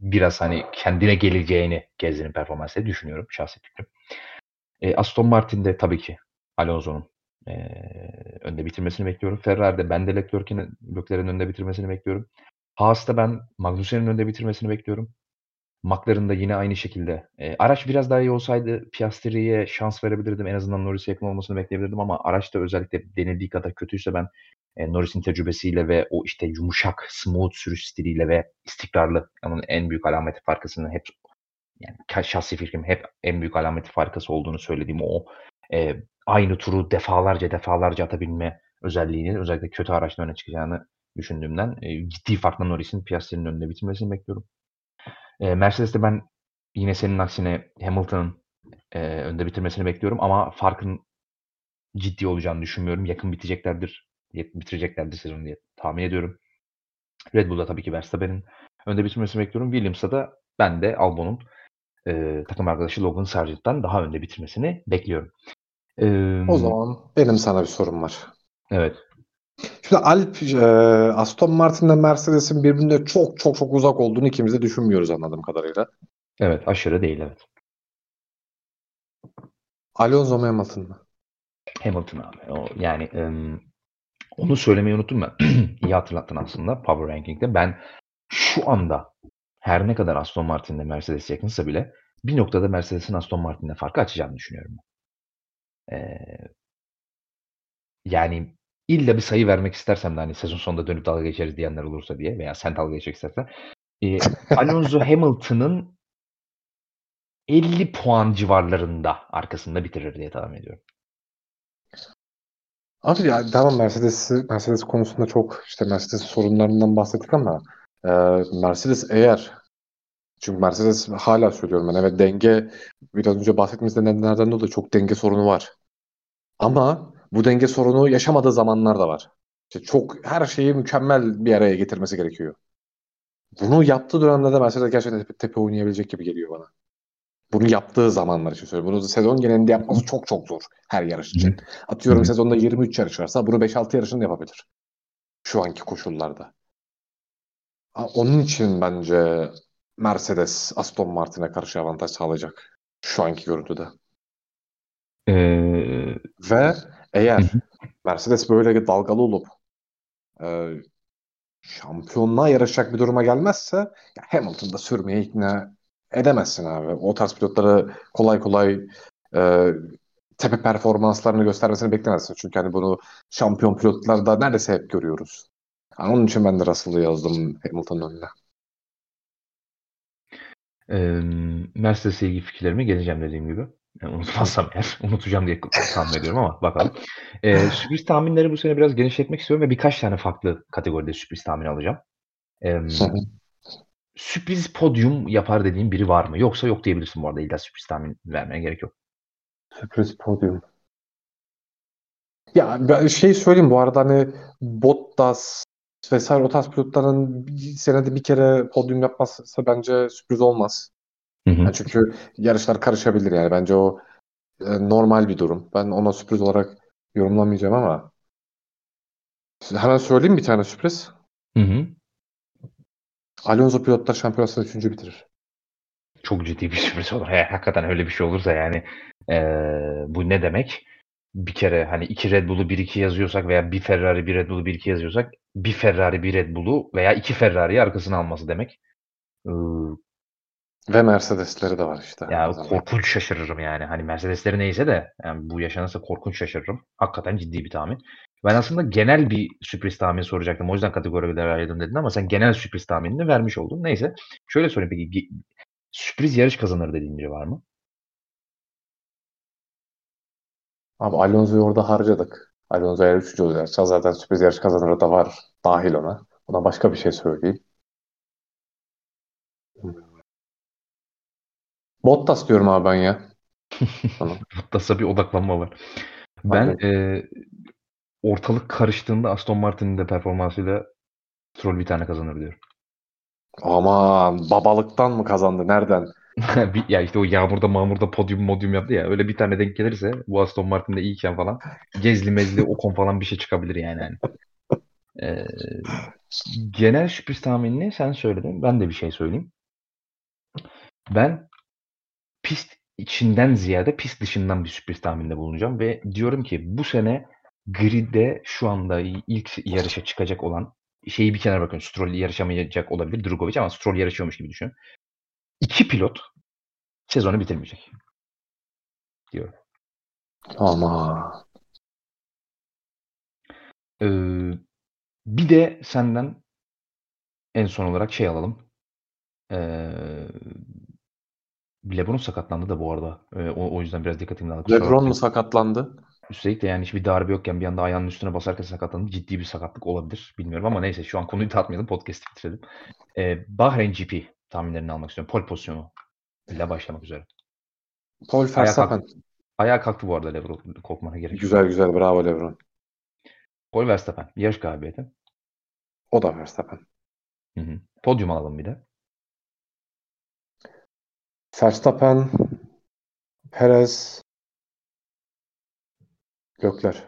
biraz hani kendine geleceğini Gezli'nin performansıyla düşünüyorum. Şahsi fikrim. E, Aston Martin'de tabii ki Alonso'nun e, önde bitirmesini bekliyorum. Ferrari'de ben de Leclerc'in önde bitirmesini bekliyorum. Haas'ta ben Magnussen'in önde bitirmesini bekliyorum. McLaren'da yine aynı şekilde. E, araç biraz daha iyi olsaydı Piastri'ye şans verebilirdim. En azından Norris'e yakın olmasını bekleyebilirdim ama araç da özellikle denildiği kadar kötüyse ben e, Norris'in tecrübesiyle ve o işte yumuşak, smooth sürüş stiliyle ve istikrarlı onun en büyük alameti farkasını hep yani şahsi fikrim hep en büyük alameti farkası olduğunu söylediğim o e, aynı turu defalarca defalarca atabilme özelliğini özellikle kötü araçla öne çıkacağını düşündüğümden e, ciddi farkla Norris'in Piastri'nin önünde bitirmesini bekliyorum. E, Mercedes'te ben yine senin aksine Hamilton'ın e, önde bitirmesini bekliyorum ama farkın ciddi olacağını düşünmüyorum. Yakın biteceklerdir, bitireceklerdir sezonu diye tahmin ediyorum. Red Bull'da tabii ki Verstappen'in önde bitirmesini bekliyorum. Williams'da da ben de Albon'un e, takım arkadaşı Logan Sargent'tan daha önde bitirmesini bekliyorum. E, o zaman benim sana bir sorum var. Evet. Şimdi Alp, e, Aston Martin'le Mercedes'in birbirine çok çok çok uzak olduğunu ikimiz de düşünmüyoruz anladığım kadarıyla. Evet aşırı değil evet. Alonso mu Hamilton mı? Hamilton abi. O, yani um, onu söylemeyi unuttum ben. [CLEARS THROAT] İyi hatırlattın aslında Power Ranking'de. Ben şu anda her ne kadar Aston Martin'le Mercedes yakınsa bile bir noktada Mercedes'in Aston Martin'le farkı açacağını düşünüyorum. Ee, yani illa bir sayı vermek istersem de hani sezon sonunda dönüp dalga geçeriz diyenler olursa diye veya sen dalga geçmek istersen. E, [LAUGHS] Alonso Hamilton'ın 50 puan civarlarında arkasında bitirir diye tahmin ediyorum. Abi ya tamam Mercedes Mercedes konusunda çok işte Mercedes sorunlarından bahsettik ama e, Mercedes eğer çünkü Mercedes hala söylüyorum ben evet denge biraz önce bahsettiğimiz nedenlerden dolayı çok denge sorunu var. Ama bu denge sorunu yaşamadığı zamanlar da var. İşte çok her şeyi mükemmel bir araya getirmesi gerekiyor. Bunu yaptığı dönemde de Mercedes gerçekten tepe, tepe oynayabilecek gibi geliyor bana. Bunu yaptığı zamanlar için söylüyorum. Bunu sezon genelinde yapması çok çok zor her yarış için. Atıyorum sezonda 23 yarış varsa bunu 5-6 yarışında yapabilir. Şu anki koşullarda. Onun için bence Mercedes Aston Martin'e karşı avantaj sağlayacak. Şu anki görüntüde. Ee... Ve eğer Mercedes böyle dalgalı olup e, şampiyonluğa yarışacak bir duruma gelmezse ya Hamilton'da sürmeye ikna edemezsin abi. O tarz pilotları kolay kolay e, tepe performanslarını göstermesini beklemezsin. Çünkü hani bunu şampiyon pilotlarda neredeyse hep görüyoruz. Yani onun için ben de Russell'ı yazdım Hamilton'ın önüne. Ee, Mercedes'e ilgili fikirlerime geleceğim dediğim gibi. Yani unutmazsam eğer. [LAUGHS] Unutacağım diye tahmin ediyorum ama bakalım. Ee, sürpriz tahminleri bu sene biraz genişletmek istiyorum ve birkaç tane farklı kategoride sürpriz tahmin alacağım. Ee, sürpriz podyum yapar dediğim biri var mı? Yoksa yok diyebilirsin bu arada. İlla sürpriz tahmin vermeye gerek yok. Sürpriz podyum. Ya ben şey söyleyeyim bu arada hani Bottas vesaire o tarz pilotların bir senede bir kere podyum yapması bence sürpriz olmaz. Hı hı. Yani çünkü yarışlar karışabilir yani. Bence o e, normal bir durum. Ben ona sürpriz olarak yorumlamayacağım ama hemen söyleyeyim bir tane sürpriz. Hı hı. Alonso pilotlar şampiyonasını üçüncü bitirir. Çok ciddi bir [LAUGHS] sürpriz olur. Eğer hakikaten öyle bir şey olursa yani e, bu ne demek? Bir kere hani iki Red Bull'u 1-2 yazıyorsak veya bir Ferrari bir Red Bull'u 1-2 yazıyorsak bir Ferrari bir Red Bull'u veya iki Ferrari'yi arkasına alması demek. Ve Mercedesleri de var işte. Ya korkunç şaşırırım yani. Hani Mercedesleri neyse de yani bu yaşanırsa korkunç şaşırırım. Hakikaten ciddi bir tahmin. Ben aslında genel bir sürpriz tahmini soracaktım. O yüzden kategorilere ayırdım dedin ama sen genel sürpriz tahminini vermiş oldun. Neyse. Şöyle sorayım peki. Sürpriz yarış kazanır dediğin biri var mı? Abi Alonso'yu orada harcadık. Alonso eğer 3. olacaksa zaten sürpriz yarış kazanırı da var dahil ona. Ona başka bir şey söyleyeyim. Bottas diyorum abi ben ya. [LAUGHS] Bottas'a bir odaklanma var. Ben e, ortalık karıştığında Aston Martin'in de performansıyla Stroll bir tane kazanır diyorum. Aman babalıktan mı kazandı? Nereden? [LAUGHS] Ya işte o yağmurda mağmurda podyum modyum yaptı ya. Öyle bir tane denk gelirse bu Aston Martin'de iyiyken falan Gezli mezli Ocon falan bir şey çıkabilir yani. yani. Ee, genel sürpriz tahminini sen söyledin. Ben de bir şey söyleyeyim. Ben pist içinden ziyade pist dışından bir sürpriz tahminde bulunacağım ve diyorum ki bu sene gridde şu anda ilk yarışa çıkacak olan şeyi bir kenara bakın. Stroll yarışamayacak olabilir Drugovic ama Stroll yarışıyormuş gibi düşün. İki pilot sezonu bitirmeyecek. Diyorum. Ama Ee, bir de senden en son olarak şey alalım. Ee, LeBron sakatlandı da bu arada. Ee, o, o yüzden biraz dikkatimi dağıldı. Kusura LeBron bakmayın. mu sakatlandı? Üstelik de yani hiçbir darbe yokken bir anda ayağının üstüne basarken sakatlandı. Ciddi bir sakatlık olabilir. Bilmiyorum ama neyse şu an konuyu [LAUGHS] dağıtmayalım. Podcast'i bitirelim. Ee, Bahreyn GP tahminlerini almak istiyorum. Pole pozisyonu ile başlamak üzere. Paul Verstappen. ayağa kalktı bu arada LeBron. Korkmana gerek yok. Güzel güzel bravo LeBron. Paul Verstappen. Yarış galibiyeti. O da Verstappen. Hı hı. Podyum alalım bir de. Verstappen, Perez, Gökler.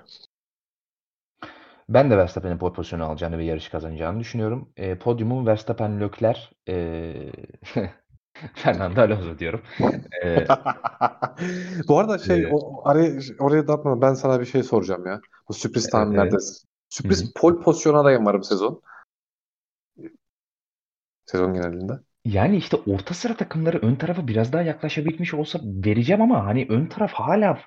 Ben de Verstappen'in pole pozisyonu alacağını ve yarışı kazanacağını düşünüyorum. E, podyumu Verstappen, Leclerc, e, [LAUGHS] Fernando Alonso diyorum. E, [LAUGHS] Bu arada şey e, o, araya, oraya dağıtmadan ben sana bir şey soracağım ya. Bu sürpriz evet, tahminlerde. evet. Sürpriz hı. pole pozisyonu adayım varım sezon. Sezon genelinde. Yani işte orta sıra takımları ön tarafa biraz daha yaklaşabilmiş olsa vereceğim ama hani ön taraf hala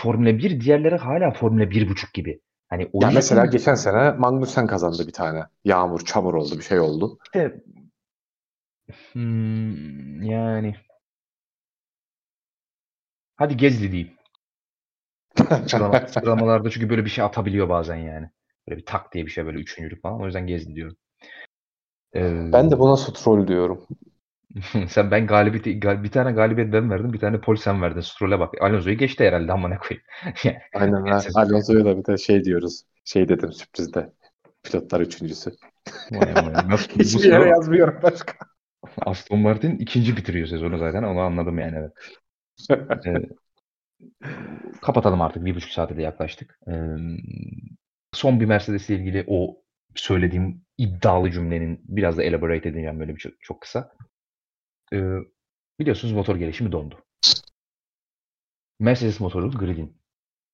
Formula 1, diğerleri hala Formula 1.5 gibi. Hani o Ya mesela yüzden geçen sene Magnussen kazandı bir tane. Yağmur, çamur oldu, bir şey oldu. işte hmm, yani hadi Gezli diyeyim. [LAUGHS] Sıralama, sıralamalarda çünkü böyle bir şey atabiliyor bazen yani. Böyle bir tak diye bir şey böyle üçüncülük falan. O yüzden Gezli diyorum. Ee, Ben de buna Stroll diyorum. [LAUGHS] sen ben galibiyeti gal- bir tane galibiyet ben verdim, bir tane pol sen verdin. Stroll'e bak. Alonso'yu geçti herhalde amına koyayım. [LAUGHS] Yani Aynen ha. Alonso'ya da bir de şey diyoruz. Şey dedim sürprizde. Pilotlar üçüncüsü. Vay amına. [LAUGHS] Nasıl, bu Hiçbir yere sene yazmıyorum başka. Aston Martin ikinci bitiriyor sezonu zaten. Onu anladım yani evet. Ee, kapatalım artık. Bir buçuk saate de yaklaştık. Ee, son bir Mercedes ile ilgili o söylediğim iddialı cümlenin biraz da elaborate edeceğim böyle bir çok, çok kısa. Ee, biliyorsunuz motor gelişimi dondu. Mercedes motoru gridin.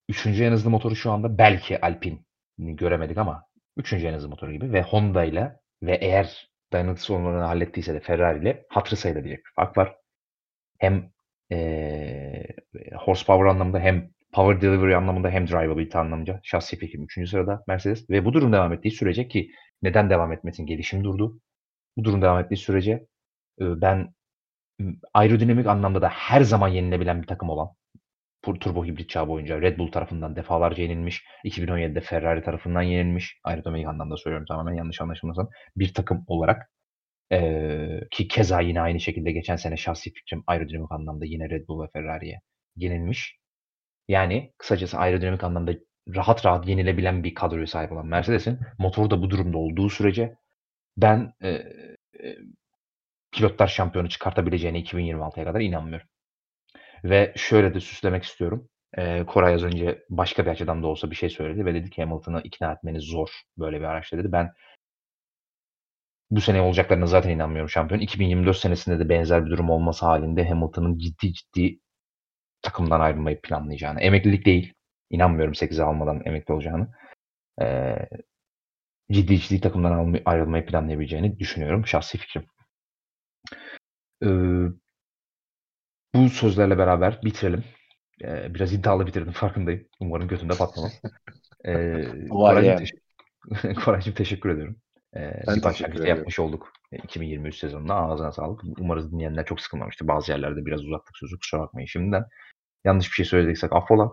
Üçüncü en hızlı motoru şu anda belki Alpine'i göremedik ama üçüncü en hızlı motoru gibi ve Honda ile ve eğer dayanıklı sorunlarını hallettiyse de Ferrari ile hatırı sayıda bir fark var. Hem eee horsepower anlamında hem power delivery anlamında hem drivability anlamında şahsi fikrim 3. sırada Mercedes ve bu durum devam ettiği sürece ki neden devam etmesin gelişim durdu. Bu durum devam ettiği sürece e, ben aerodinamik anlamda da her zaman yenilebilen bir takım olan tur- turbo hibrit çağı boyunca Red Bull tarafından defalarca yenilmiş. 2017'de Ferrari tarafından yenilmiş. Aerodinamik anlamda söylüyorum tamamen yanlış anlaşılmasın. Bir takım olarak eee, ki keza yine aynı şekilde geçen sene şahsi fikrim aerodinamik anlamda yine Red Bull ve Ferrari'ye yenilmiş. Yani kısacası aerodinamik anlamda rahat rahat yenilebilen bir kadroya sahip olan Mercedes'in motoru da bu durumda olduğu sürece ben eee, eee, pilotlar şampiyonu çıkartabileceğine 2026'ya kadar inanmıyorum. Ve şöyle de süslemek istiyorum. Eee, Koray az önce başka bir açıdan da olsa bir şey söyledi ve dedi ki Hamilton'ı ikna etmeniz zor böyle bir araçta dedi. Ben bu sene olacaklarına zaten inanmıyorum şampiyon. 2024 senesinde de benzer bir durum olması halinde Hamilton'ın ciddi ciddi takımdan ayrılmayı planlayacağını. Emeklilik değil. İnanmıyorum 8'e almadan emekli olacağını. Eee, ciddi ciddi takımdan ayrılmayı planlayabileceğini düşünüyorum. Şahsi fikrim. Eee, bu sözlerle beraber bitirelim. Eee, biraz iddialı bitirdim farkındayım. Umarım götümde patlamam. Eee, [LAUGHS] Vay Koraycığım, teşekkür [LAUGHS] Koraycığım teşekkür ediyorum. Ben bir başlangıçta yapmış olduk. Eee, 2023 sezonuna. Ağzına sağlık. Umarız dinleyenler çok sıkılmamıştır. Bazı yerlerde biraz uzattık sözü. Kusura bakmayın şimdiden. Yanlış bir şey söylediysek affola.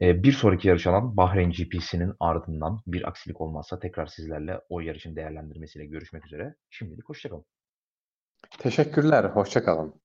Eee, bir sonraki yarış alan Bahreyn GP'sinin ardından bir aksilik olmazsa tekrar sizlerle o yarışın değerlendirmesiyle görüşmek üzere. Şimdilik hoşça kalın. Teşekkürler. Hoşça kalın.